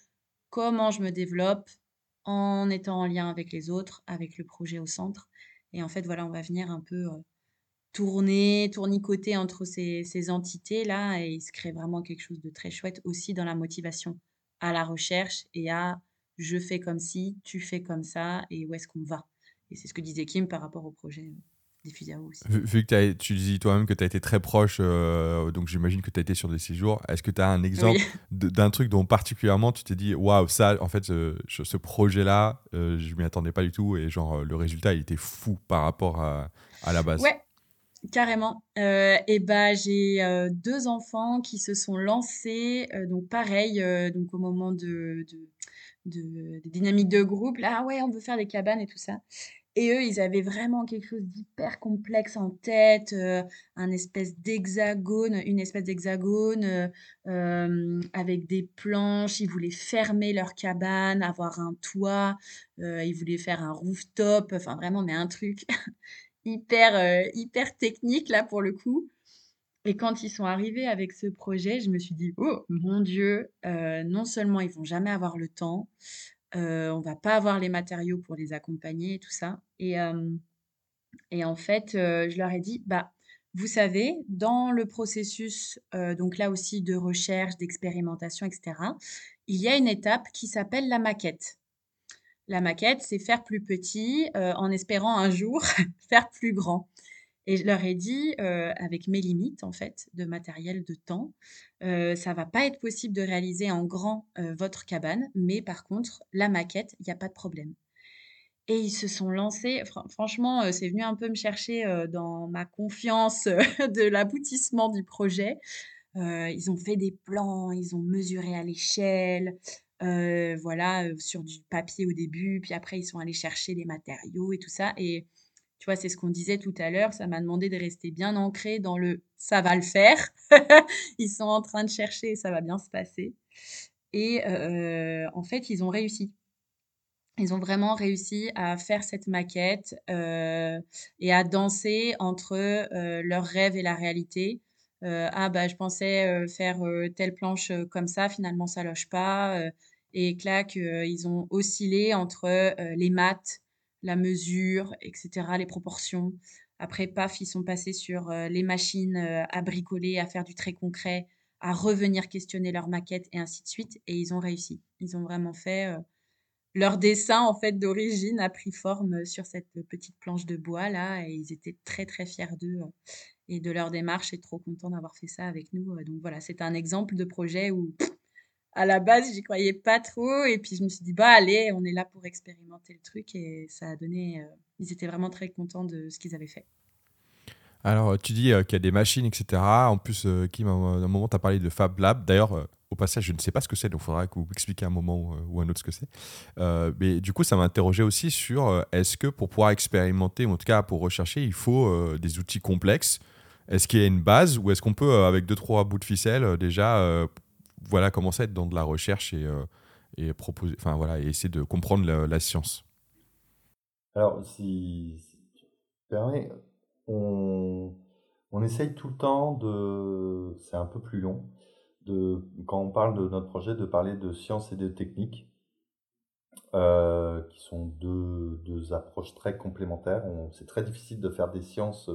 comment je me développe en étant en lien avec les autres, avec le projet au centre. Et en fait, voilà, on va venir un peu tourner, tournicoter entre ces, ces entités-là et il se crée vraiment quelque chose de très chouette aussi dans la motivation à la recherche et à je fais comme si, tu fais comme ça et où est-ce qu'on va. Et c'est ce que disait Kim par rapport au projet euh, des Fusao aussi. Vu, que tu dis toi-même que tu as été très proche, euh, donc j'imagine que tu as été sur des séjours, est-ce que tu as un exemple d'un truc dont particulièrement tu t'es dit waouh, ça, en fait, ce, ce projet-là, euh, je m'y attendais pas du tout et genre le résultat, il était fou par rapport à, à la base? Ouais, Carrément. Euh, et bah, j'ai euh, deux enfants qui se sont lancés, euh, donc pareil, donc au moment de, des dynamiques de groupe, là, ah ouais, on veut faire des cabanes et tout ça. Et eux, ils avaient vraiment quelque chose d'hyper complexe en tête, un espèce d'hexagone, une espèce d'hexagone avec des planches. Ils voulaient fermer leur cabane, avoir un toit. ils voulaient faire un rooftop, enfin vraiment, mais un truc hyper, euh, hyper technique là pour le coup. Et quand ils sont arrivés avec ce projet, je me suis dit, oh mon Dieu, euh, non seulement ils vont jamais avoir le temps, euh, on va pas avoir les matériaux pour les accompagner et tout ça. Et, et en fait, je leur ai dit, bah, vous savez, dans le processus, donc là aussi de recherche, d'expérimentation, etc., il y a une étape qui s'appelle la maquette. La maquette, c'est faire plus petit euh, en espérant un jour faire plus grand. Et je leur ai dit, euh, avec mes limites en fait de matériel, de temps, euh, ça va pas être possible de réaliser en grand votre cabane, mais par contre la maquette, il n'y a pas de problème. Et ils se sont lancés. franchement, c'est venu un peu me chercher dans ma confiance de l'aboutissement du projet. ils ont fait des plans, ils ont mesuré à l'échelle, euh, voilà, euh, sur du papier au début, puis après ils sont allés chercher les matériaux et tout ça. Et tu vois, c'est ce qu'on disait tout à l'heure, ça m'a demandé de rester bien ancré dans le ça va le faire. ils sont en train de chercher, ça va bien se passer. Et euh, en fait, ils ont réussi. Ils ont vraiment réussi à faire cette maquette et à danser entre leur rêve et la réalité. ah bah je pensais faire telle planche comme ça, finalement ça loge pas et clac, euh, ils ont oscillé entre euh, les maths, la mesure, etc., les proportions. Après, paf, ils sont passés sur euh, les machines à bricoler, à faire du très concret, à revenir questionner leur maquette et ainsi de suite. Et ils ont réussi. Ils ont vraiment fait leur dessin en fait d'origine a pris forme sur cette petite planche de bois là et ils étaient très très fiers d'eux et de leur démarche et trop contents d'avoir fait ça avec nous. Donc voilà, c'est un exemple de projet où à la base, j'y croyais pas trop. Et puis, je me suis dit, bah, allez, on est là pour expérimenter le truc. Et ça a donné. Euh, ils étaient vraiment très contents de ce qu'ils avaient fait. Alors, tu dis euh, qu'il y a des machines, etc. En plus, euh, Kim, à un moment, tu as parlé de Fab Lab. D'ailleurs, au passage, je ne sais pas ce que c'est, donc il faudra que vous m'expliquiez un moment ou un autre ce que c'est. mais du coup, ça m'a interrogé aussi sur est-ce que pour pouvoir expérimenter, ou en tout cas pour rechercher, il faut des outils complexes? Est-ce qu'il y a une base ou est-ce qu'on peut, avec deux, trois bouts de ficelle, déjà voilà, commencer à être dans de la recherche et, euh, et proposer, enfin voilà, et essayer de comprendre la, science. Alors, si, tu permets, on, on essaye tout le temps de, c'est un peu plus long, de, quand on parle de notre projet, de parler de science et de technique, euh, qui sont deux, deux, approches très complémentaires. C'est très difficile de faire des sciences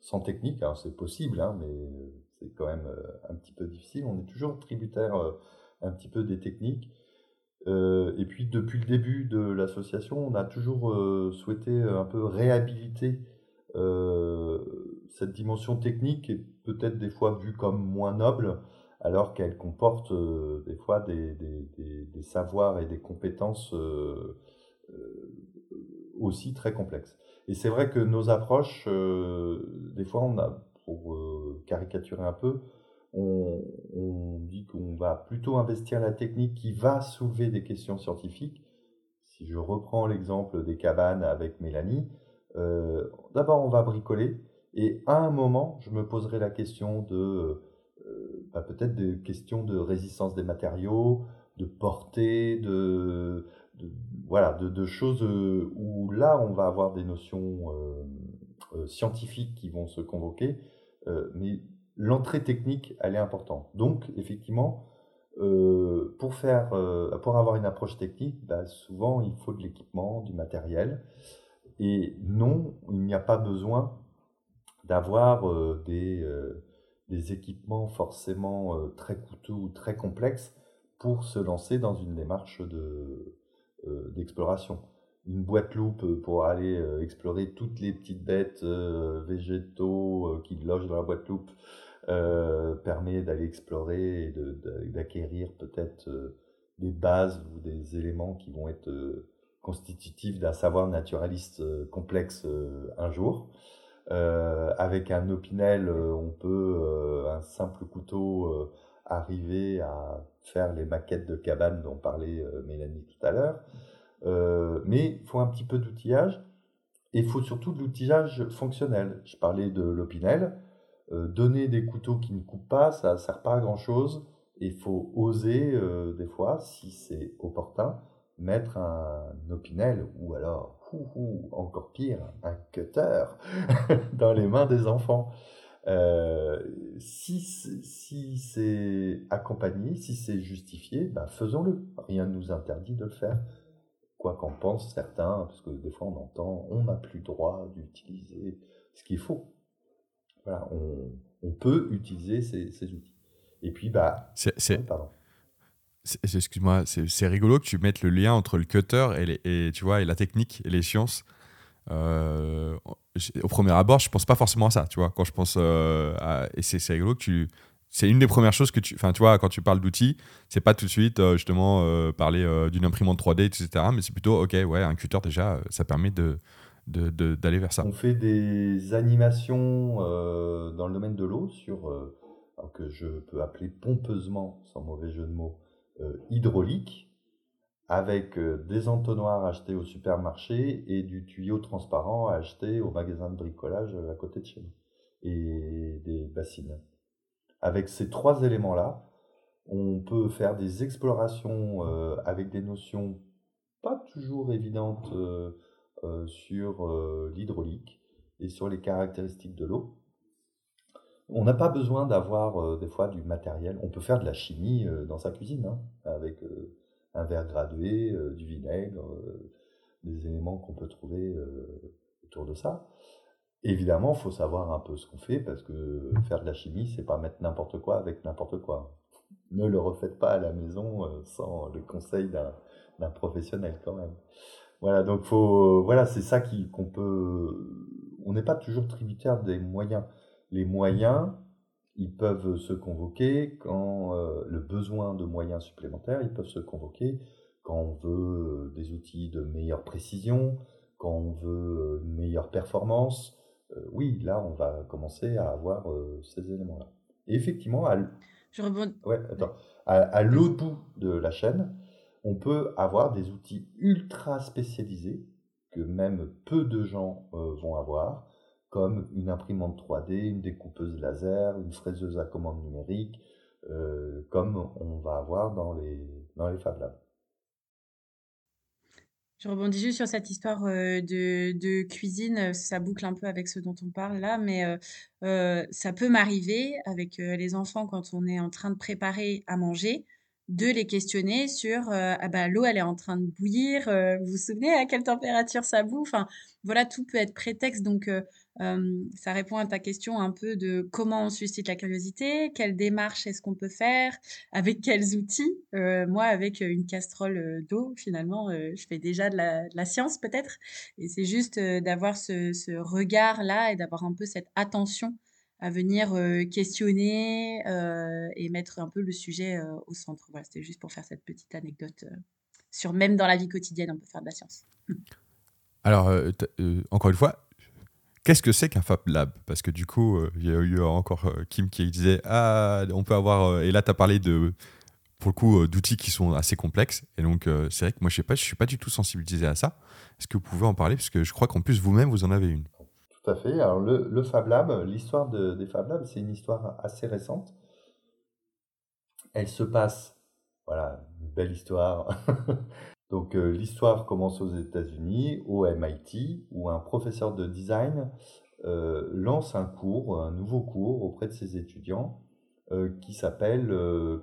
sans technique, alors c'est possible, hein, mais c'est quand même euh, un petit peu difficile. On est toujours tributaire euh, un petit peu des techniques. Euh, et puis depuis le début de l'association, on a toujours souhaité un peu réhabiliter cette dimension technique est peut-être des fois vue comme moins noble, alors qu'elle comporte des fois des savoirs et des compétences aussi très complexes. Et c'est vrai que nos approches, des fois, on a, pour caricaturer un peu, on, on dit qu'on va plutôt investir la technique qui va soulever des questions scientifiques. Si je reprends l'exemple des cabanes avec Mélanie, euh, d'abord on va bricoler et à un moment je me poserai la question de euh, bah, peut-être des questions de résistance des matériaux, de portée, de, voilà, de, de, choses euh, où là on va avoir des notions euh, scientifiques qui vont se convoquer, mais l'entrée technique, elle est importante. Donc, effectivement, euh, pour, faire, euh, pour avoir une approche technique, bah, souvent, il faut de l'équipement, du matériel. Et non, il n'y a pas besoin d'avoir euh, des, équipements forcément très coûteux ou très complexes pour se lancer dans une démarche d'exploration. Une boîte loupe pour aller explorer toutes les petites bêtes végétaux qui logent dans la boîte loupe euh, permet d'aller explorer et d'acquérir peut-être euh, des bases ou des éléments qui vont être euh, constitutifs d'un savoir naturaliste complexe un jour. avec un opinel, on peut, un simple couteau, arriver à faire les maquettes de cabanes dont parlait Mélanie tout à l'heure. Mais il faut un petit peu d'outillage et il faut surtout de l'outillage fonctionnel. Je parlais de l'opinel. Euh, donner des couteaux qui ne coupent pas, ça ne sert pas à grand-chose. Il faut oser, euh, des fois, si c'est opportun, mettre un opinel ou alors, encore pire, un cutter dans les mains des enfants. Euh, si si c'est accompagné, si c'est justifié, ben faisons-le. Rien ne nous interdit de le faire. Quoi qu'en pensent certains, parce que des fois on entend on n'a plus droit d'utiliser ce qu'il faut. Voilà, on, peut utiliser ces, outils. Et puis, bah. C'est, Excuse-moi, c'est rigolo que tu mettes le lien entre le cutter et, et, tu vois, et la technique et les sciences. Euh, au premier abord, je pense pas forcément à ça, tu vois. Quand je pense euh, à, et c'est rigolo que tu, c'est une des premières choses que tu, enfin, tu vois, quand tu parles d'outils, c'est pas tout de suite euh, justement parler d'une imprimante 3D, etc. Mais c'est plutôt, ok, ouais, un cutter déjà, ça permet de, d'aller vers ça. On fait des animations euh, dans le domaine de l'eau sur, euh, que je peux appeler pompeusement, sans mauvais jeu de mots, euh, hydraulique, avec des entonnoirs achetés au supermarché et du tuyau transparent acheté au magasin de bricolage à côté de chez nous, et des bassines. Avec ces trois éléments-là, on peut faire des explorations avec des notions pas toujours évidentes euh, sur euh, l'hydraulique et sur les caractéristiques de l'eau. On n'a pas besoin d'avoir euh, des fois du matériel. On peut faire de la chimie dans sa cuisine, hein, avec un verre gradué, du vinaigre, des éléments qu'on peut trouver autour de ça. Évidemment, faut savoir un peu ce qu'on fait, parce que faire de la chimie, c'est pas mettre n'importe quoi avec n'importe quoi. Ne le refaites pas à la maison sans le conseil d'un professionnel quand même. Voilà, donc faut, voilà, c'est ça qu'on peut. On n'est pas toujours tributaire des moyens. Les moyens, ils peuvent se convoquer quand euh, le besoin de moyens supplémentaires, ils peuvent se convoquer quand on veut des outils de meilleure précision, quand on veut une meilleure performance. Euh, oui, là, on va commencer à avoir euh, ces éléments-là. Et effectivement, à, Je rebond... ouais, attends, à, à l'autre bout de la chaîne, on peut avoir des outils ultra spécialisés que même peu de gens euh, vont avoir, comme une imprimante 3D, une découpeuse laser, une fraiseuse à commande numérique, euh, comme on va avoir dans les, dans les Fab Labs. Je rebondis juste sur cette histoire euh, de, cuisine, ça boucle un peu avec ce dont on parle là, mais ça peut m'arriver avec les enfants quand on est en train de préparer à manger de les questionner sur euh, ah bah, l'eau elle est en train de bouillir euh, vous vous souvenez à quelle température ça boue? Enfin voilà tout peut être prétexte. Donc euh, ça répond à ta question un peu de comment on suscite la curiosité quelle démarche est-ce qu'on peut faire avec quels outils. Moi avec une casserole d'eau finalement je fais déjà de la, science peut-être. Et c'est juste d'avoir ce, ce regard là et d'avoir un peu cette attention à venir questionner et mettre un peu le sujet au centre. Voilà, c'était juste pour faire cette petite anecdote sur même dans la vie quotidienne, on peut faire de la science. Alors, encore une fois, qu'est-ce que c'est qu'un Fab Lab? Parce que du coup, il y a eu encore Kim qui disait Ah, on peut avoir. et là, tu as parlé de pour le coup, d'outils qui sont assez complexes. Et donc, c'est vrai que moi, je je suis pas du tout sensibilisé à ça. Est-ce que vous pouvez en parler? Parce que je crois qu'en plus, vous-même, vous en avez une. Tout à fait. Alors, le, Fab Lab, l'histoire des Fab Labs, c'est une histoire assez récente. Elle se passe, voilà, une belle histoire. Donc, euh, l'histoire commence aux États-Unis, au MIT, où un professeur de design euh, lance un cours, un nouveau cours auprès de ses étudiants euh, qui s'appelle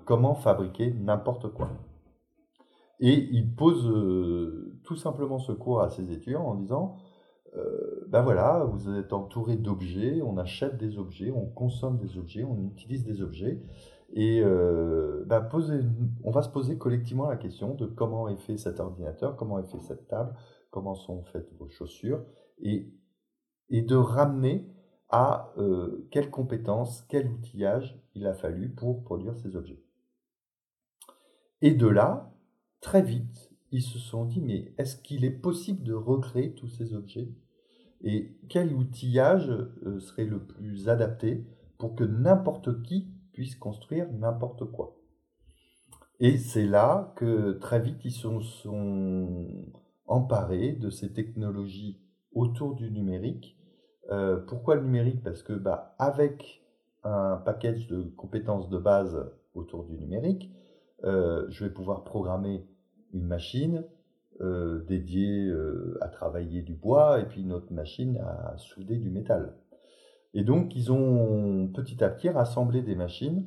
Comment fabriquer n'importe quoi. Et il pose tout simplement ce cours à ses étudiants en disant euh, ben voilà, vous êtes entouré d'objets, on achète des objets, on consomme des objets, on utilise des objets. Et euh, ben on va se poser collectivement la question de comment est fait cet ordinateur, comment est fait cette table, comment sont faites vos chaussures, et, et de ramener à euh, quelles compétences, quel outillage il a fallu pour produire ces objets. Et de là, très vite, ils se sont dit, mais est-ce qu'il est possible de recréer tous ces objets? Et quel outillage euh, serait le plus adapté pour que n'importe qui puisse construire n'importe quoi? Et c'est là que très vite ils se sont, emparés de ces technologies autour du numérique. Euh, pourquoi le numérique? Parce que bah, avec un package de compétences de base autour du numérique, euh, je vais pouvoir programmer une machine euh, dédiée euh, à travailler du bois et puis une autre machine à souder du métal. Et donc, ils ont petit à petit rassemblé des machines.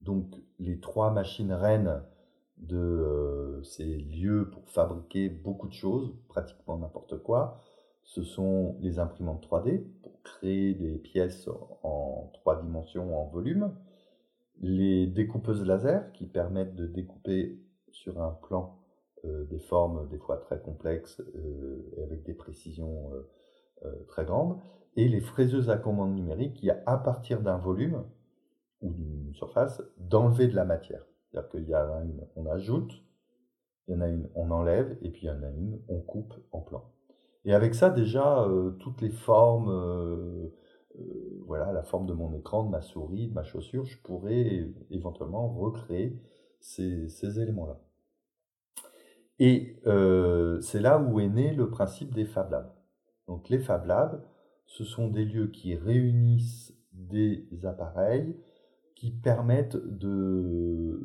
Donc, les trois machines reines de euh, ces lieux pour fabriquer beaucoup de choses, pratiquement n'importe quoi, ce sont les imprimantes 3D pour créer des pièces en trois dimensions en volume, les découpeuses laser qui permettent de découper sur un plan euh, des formes des fois très complexes euh, et avec des précisions euh, très grandes, et les fraiseuses à commande numérique qui, à partir d'un volume ou d'une surface, d'enlever de la matière. C'est-à-dire qu'il y a une, on ajoute, il y en a une, on enlève, et puis il y en a une, on coupe en plan. Et avec ça, déjà, toutes les formes, voilà, la forme de mon écran, de ma souris, de ma chaussure, je pourrais éventuellement recréer ces, éléments-là. Et euh, c'est là où est né le principe des Fab Labs. Donc les Fab Labs, ce sont des lieux qui réunissent des appareils qui permettent de,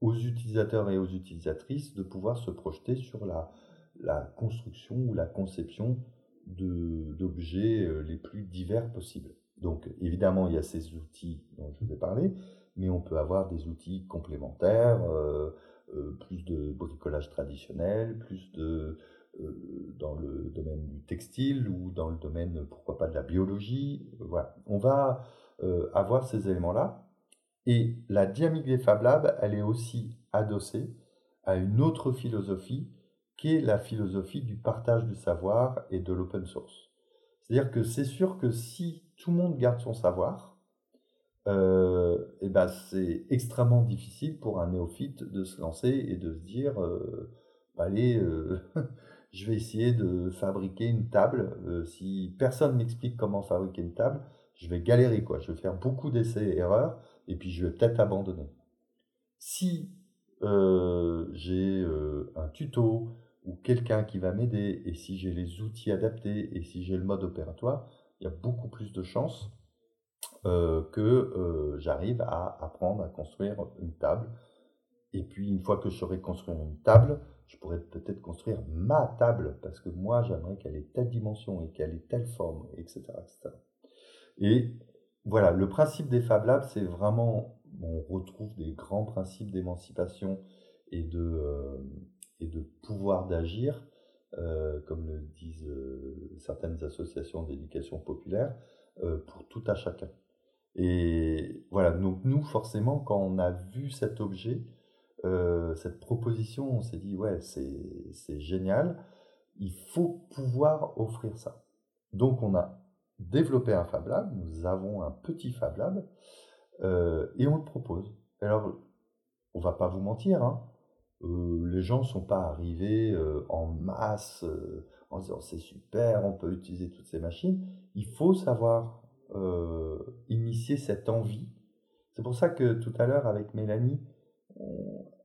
aux utilisateurs et aux utilisatrices de pouvoir se projeter sur la, la construction ou la conception d'objets euh, les plus divers possibles. Donc évidemment, il y a ces outils dont je vous ai parlé, mais on peut avoir des outils complémentaires, euh, euh, plus de bricolage traditionnel, plus de euh, dans le domaine du textile ou dans le domaine, pourquoi pas, de la biologie. Voilà. On va avoir ces éléments-là. Et la dynamique des Fab Labs, elle est aussi adossée à une autre philosophie qui est la philosophie du partage du savoir et de l'open source. C'est-à-dire que c'est sûr que si tout le monde garde son savoir, et ben c'est extrêmement difficile pour un néophyte de se lancer et de se dire euh, bah, allez, euh, je vais essayer de fabriquer une table. si personne m'explique comment fabriquer une table, je vais galérer quoi. Je vais faire beaucoup d'essais et erreurs et puis je vais peut-être abandonner. Si j'ai un tuto ou quelqu'un qui va m'aider et si j'ai les outils adaptés et si j'ai le mode opératoire, il y a beaucoup plus de chances euh, que euh, j'arrive à apprendre à construire une table. Et puis une fois que je saurai construire une table, je pourrais peut-être construire ma table, parce que moi j'aimerais qu'elle ait telle dimension et qu'elle ait telle forme, etc. etc. Et voilà, le principe des Fab Labs, c'est vraiment, on retrouve des grands principes d'émancipation et de, euh, et de pouvoir d'agir, comme le disent certaines associations d'éducation populaire, pour tout à chacun. Et voilà, donc nous, forcément, quand on a vu cet objet, euh, cette proposition, on s'est dit, ouais, c'est génial, il faut pouvoir offrir ça. Donc on a développer un Fab Lab. Nous avons un petit Fab Lab euh, et on le propose. Alors, on va pas vous mentir, hein, euh, les gens ne sont pas arrivés en masse en disant c'est super, on peut utiliser toutes ces machines. Il faut savoir cette envie. C'est pour ça que tout à l'heure, avec Mélanie,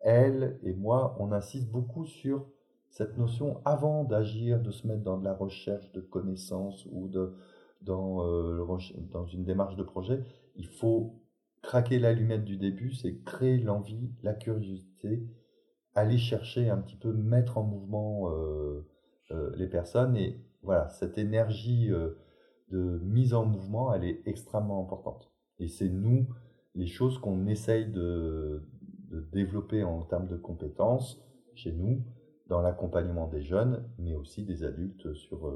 elle et moi, on insiste beaucoup sur cette notion avant d'agir, de se mettre dans de la recherche de connaissances ou de, dans, dans une démarche de projet, il faut craquer l'allumette du début, c'est créer l'envie, la curiosité, aller chercher un petit peu, mettre en mouvement euh, euh, les personnes. Et voilà, cette énergie euh, de mise en mouvement, elle est extrêmement importante. Et c'est nous, les choses qu'on essaye de, développer en termes de compétences chez nous, dans l'accompagnement des jeunes, mais aussi des adultes sur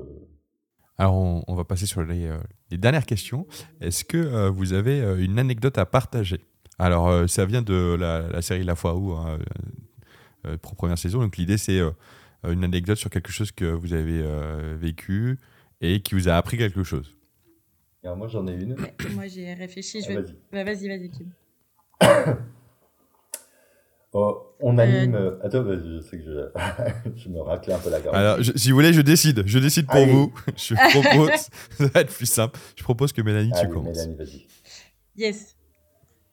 alors, on, va passer sur les, euh, dernières questions. Est-ce que euh, vous avez euh, une anecdote à partager? Alors, ça vient de la, série La fois où, hein, première saison. Donc, l'idée, c'est une anecdote sur quelque chose que vous avez vécu et qui vous a appris quelque chose. Alors, moi, j'en ai une. moi, j'ai réfléchi. Je ah, Vas-y, vas-y, Kim. Oh, on anime. Euh, attends, je sais que je, je me racle un peu la gorge. Alors, si vous voulez, je décide. Je décide pour vous. Je propose. ça va être plus simple. Je propose que Mélanie, tu commences. Mélanie, vas-y. Yes.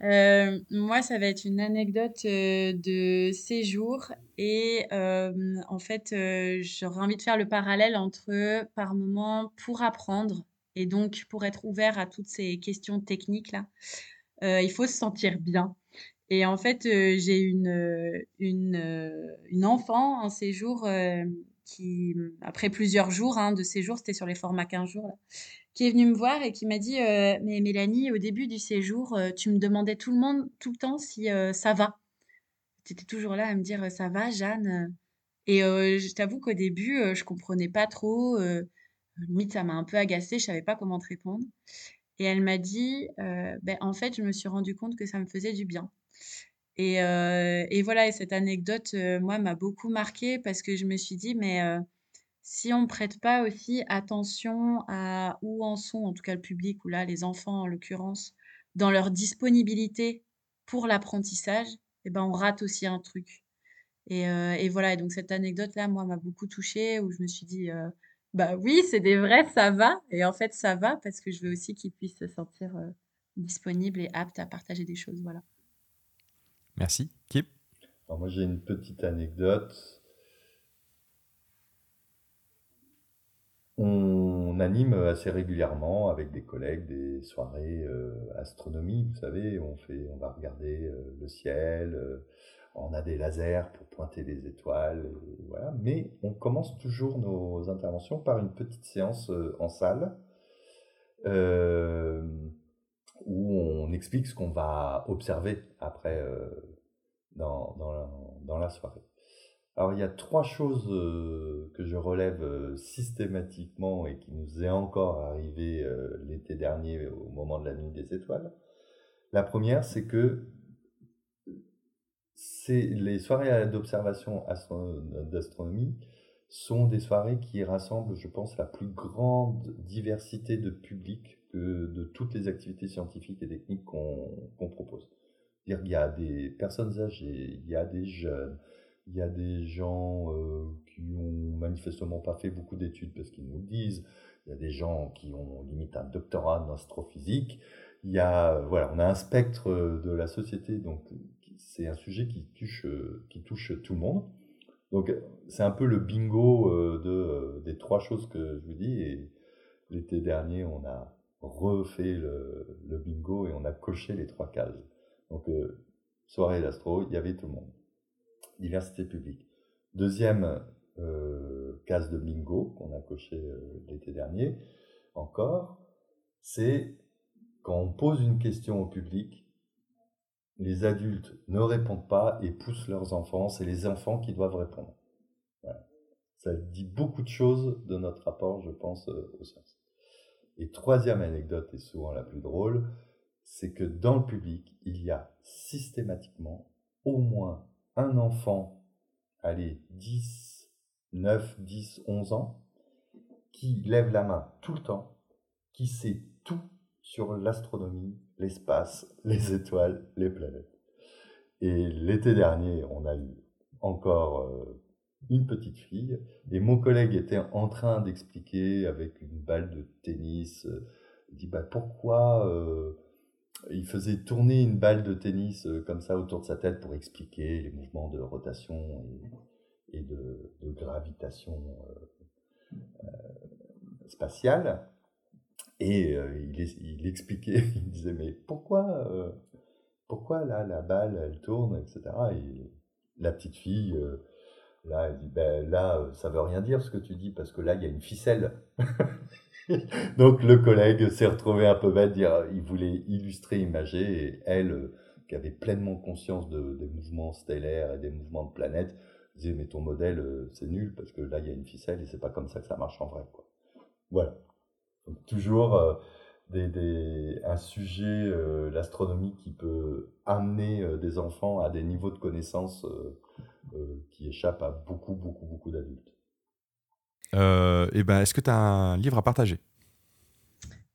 Euh, moi, ça va être une anecdote euh, de séjour. Et en fait, j'aurais envie de faire le parallèle entre, par moment, pour apprendre et donc pour être ouvert à toutes ces questions techniques-là, il faut se sentir bien. Et en fait, euh, j'ai une, euh, une, euh, une enfant en séjour qui, après plusieurs jours hein, de séjour, c'était sur les formats 15 jours, qui est venue me voir et qui m'a dit Mais Mélanie, au début du séjour, tu me demandais tout le monde, tout le temps si ça va. Tu étais toujours là à me dire Ça va, Jeanne Et je t'avoue qu'au début, je comprenais pas trop. limite, ça m'a un peu agacée, je savais pas comment te répondre. Et elle m'a dit ben, En fait, je me suis rendu compte que ça me faisait du bien. Et, euh, et voilà, et cette anecdote, euh, moi, m'a beaucoup marquée parce que je me suis dit, mais euh, si on ne prête pas aussi attention à où en sont, en tout cas le public, ou là, les enfants en l'occurrence, dans leur disponibilité pour l'apprentissage, eh ben, on rate aussi un truc. Et, et voilà, et donc cette anecdote-là, moi, m'a beaucoup touchée, où je me suis dit, bah oui, c'est des vrais, ça va. Et en fait, ça va parce que je veux aussi qu'ils puissent se sentir disponibles et aptes à partager des choses. Voilà. Merci. Kip Moi, j'ai une petite anecdote. On anime assez régulièrement avec des collègues des soirées euh, astronomie, vous savez, on, fait, on va regarder euh, le ciel, euh, on a des lasers pour pointer les étoiles, voilà. mais on commence toujours nos interventions par une petite séance en salle où on explique ce qu'on va observer après dans, dans, la, soirée. Alors il y a trois choses euh, que je relève euh, systématiquement et qui nous est encore arrivé euh, l'été dernier au moment de la nuit des étoiles. La première, c'est que les soirées d'observation d'astronomie sont des soirées qui rassemblent, je pense, la plus grande diversité de public de toutes les activités scientifiques et techniques qu'on propose. Il y a des personnes âgées, il y a des jeunes, il y a des gens euh, qui ont manifestement pas fait beaucoup d'études parce qu'ils nous le disent. Il y a des gens qui ont limite un doctorat en astrophysique. Il y a, euh, voilà, on a un spectre de la société, donc c'est un sujet qui touche, qui touche tout le monde. Donc c'est un peu le bingo euh, de, des trois choses que je vous dis. Et l'été dernier, on a refait le, le bingo et on a coché les trois cases. Donc, soirée d'astro, il y avait tout le monde. Diversité publique. Deuxième euh, case de bingo qu'on a coché euh, l'été dernier, encore, c'est quand on pose une question au public, les adultes ne répondent pas et poussent leurs enfants, c'est les enfants qui doivent répondre. Ça dit beaucoup de choses de notre rapport, je pense, aux sciences. Et troisième anecdote, et souvent la plus drôle, c'est que dans le public, il y a systématiquement au moins un enfant, allez, 10, 9, 10, 11 ans, qui lève la main tout le temps qui sait tout sur l'astronomie, l'espace, les étoiles, les planètes. Et l'été dernier, on a eu encore euh, une petite fille, et mon collègue était en train d'expliquer avec une balle de tennis, euh, il dit bah, pourquoi euh, il faisait tourner une balle de tennis comme ça autour de sa tête pour expliquer les mouvements de rotation et, de, gravitation spatiale. Et il, expliquait, il disait mais pourquoi pourquoi là la balle elle tourne, etc. Et la petite fille, euh, là, elle dit, ben là, euh, ça veut rien dire ce que tu dis, parce que là, il y a une ficelle. Donc le collègue s'est retrouvé un peu bête, dire, il voulait illustrer, imager, et elle, euh, qui avait pleinement conscience de, des mouvements stellaires et des mouvements de planètes, disait, mais ton modèle, c'est nul, parce que là, il y a une ficelle, et c'est pas comme ça que ça marche en vrai. Quoi. Voilà. Donc, toujours un sujet, euh, l'astronomie, qui peut amener euh, des enfants à des niveaux de connaissances euh, qui échappent à beaucoup, beaucoup, beaucoup d'adultes. Et ben, Est-ce que tu as un livre à partager?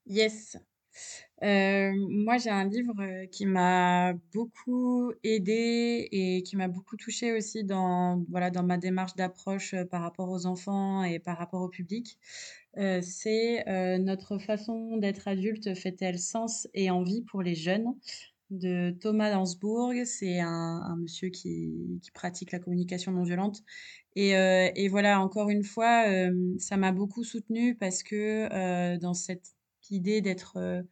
Yes. moi, j'ai un livre qui m'a beaucoup aidé et qui m'a beaucoup touché aussi dans, voilà, dans ma démarche d'approche par rapport aux enfants et par rapport au public. Euh, c'est euh, Notre façon d'être adulte fait-elle sens et envie pour les jeunes? De Thomas Dansbourg. C'est un, monsieur qui, pratique la communication non violente. Et, euh, et voilà, encore une fois, ça m'a beaucoup soutenue parce que dans cette idée d'être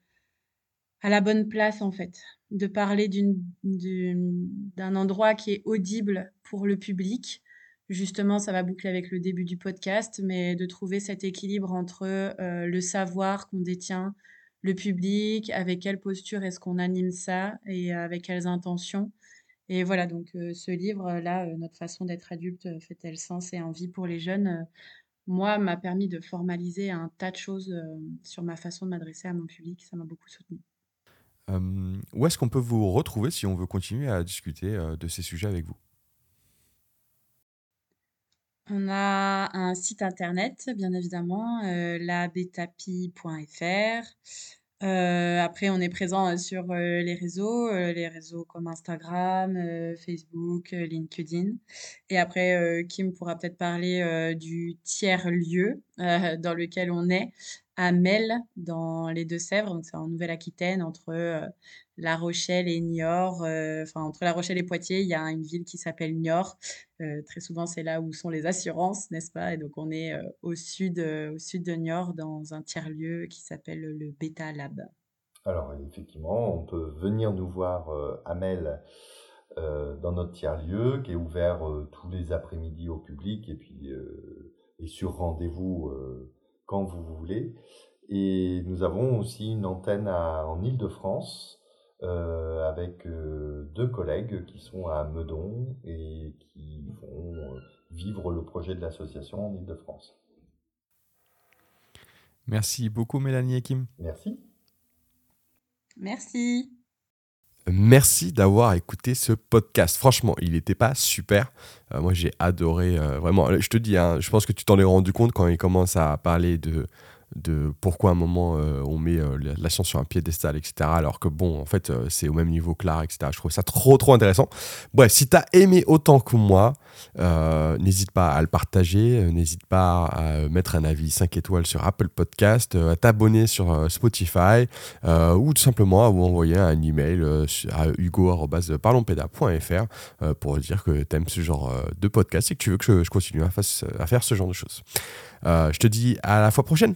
à la bonne place, en fait, de parler d'un endroit qui est audible pour le public, justement, ça va boucler avec le début du podcast, mais de trouver cet équilibre entre euh, le savoir qu'on détient, le public, avec quelle posture est-ce qu'on anime ça et avec quelles intentions. Et voilà, donc euh, ce livre-là, euh, Notre façon d'être adulte fait-elle sens et envie pour les jeunes Moi, m'a permis de formaliser un tas de choses sur ma façon de m'adresser à mon public. Ça m'a beaucoup soutenu. où est-ce qu'on peut vous retrouver si on veut continuer à discuter de ces sujets avec vous? On a un site internet, bien évidemment, euh, labetapi.fr. Euh, après, on est présent sur euh, les réseaux, les réseaux comme Instagram, Facebook, LinkedIn. Et après, Kim pourra peut-être parler du tiers-lieu dans lequel on est à Mel, dans les Deux-Sèvres. Donc, c'est en Nouvelle-Aquitaine, entre La Rochelle et Niort. enfin, entre La Rochelle et Poitiers, il y a une ville qui s'appelle Niort. très souvent, c'est là où sont les assurances, n'est-ce pas? Et donc, on est au, sud, au sud de Niort, dans un tiers-lieu qui s'appelle le Beta Lab. Alors, effectivement, on peut venir nous voir à Mel. dans notre tiers-lieu qui est ouvert tous les après-midi au public et puis et sur rendez-vous quand vous voulez. Et nous avons aussi une antenne en Ile-de-France euh, avec euh, deux collègues qui sont à Meudon et qui vont euh, vivre le projet de l'association en Ile-de-France. Merci beaucoup Mélanie et Kim. Merci. Merci. Merci d'avoir écouté ce podcast. Franchement, il n'était pas super. moi, j'ai adoré. vraiment, je te dis, hein, je pense que tu t'en es rendu compte quand il commence à parler de de pourquoi à un moment euh, on met euh, la science sur un piédestal, etc. Alors que bon, en fait, euh, c'est au même niveau que l'art, etc. Je trouve ça trop, trop intéressant. Bref, si tu as aimé autant que moi, n'hésite pas à le partager, n'hésite pas à mettre un avis 5 étoiles sur Apple Podcast, à t'abonner sur Spotify ou tout simplement à vous envoyer un email à hugo.parlonspeda.fr pour dire que tu aimes ce genre de podcast et que tu veux que je, continue à faire ce genre de choses. je te dis à la fois prochaine.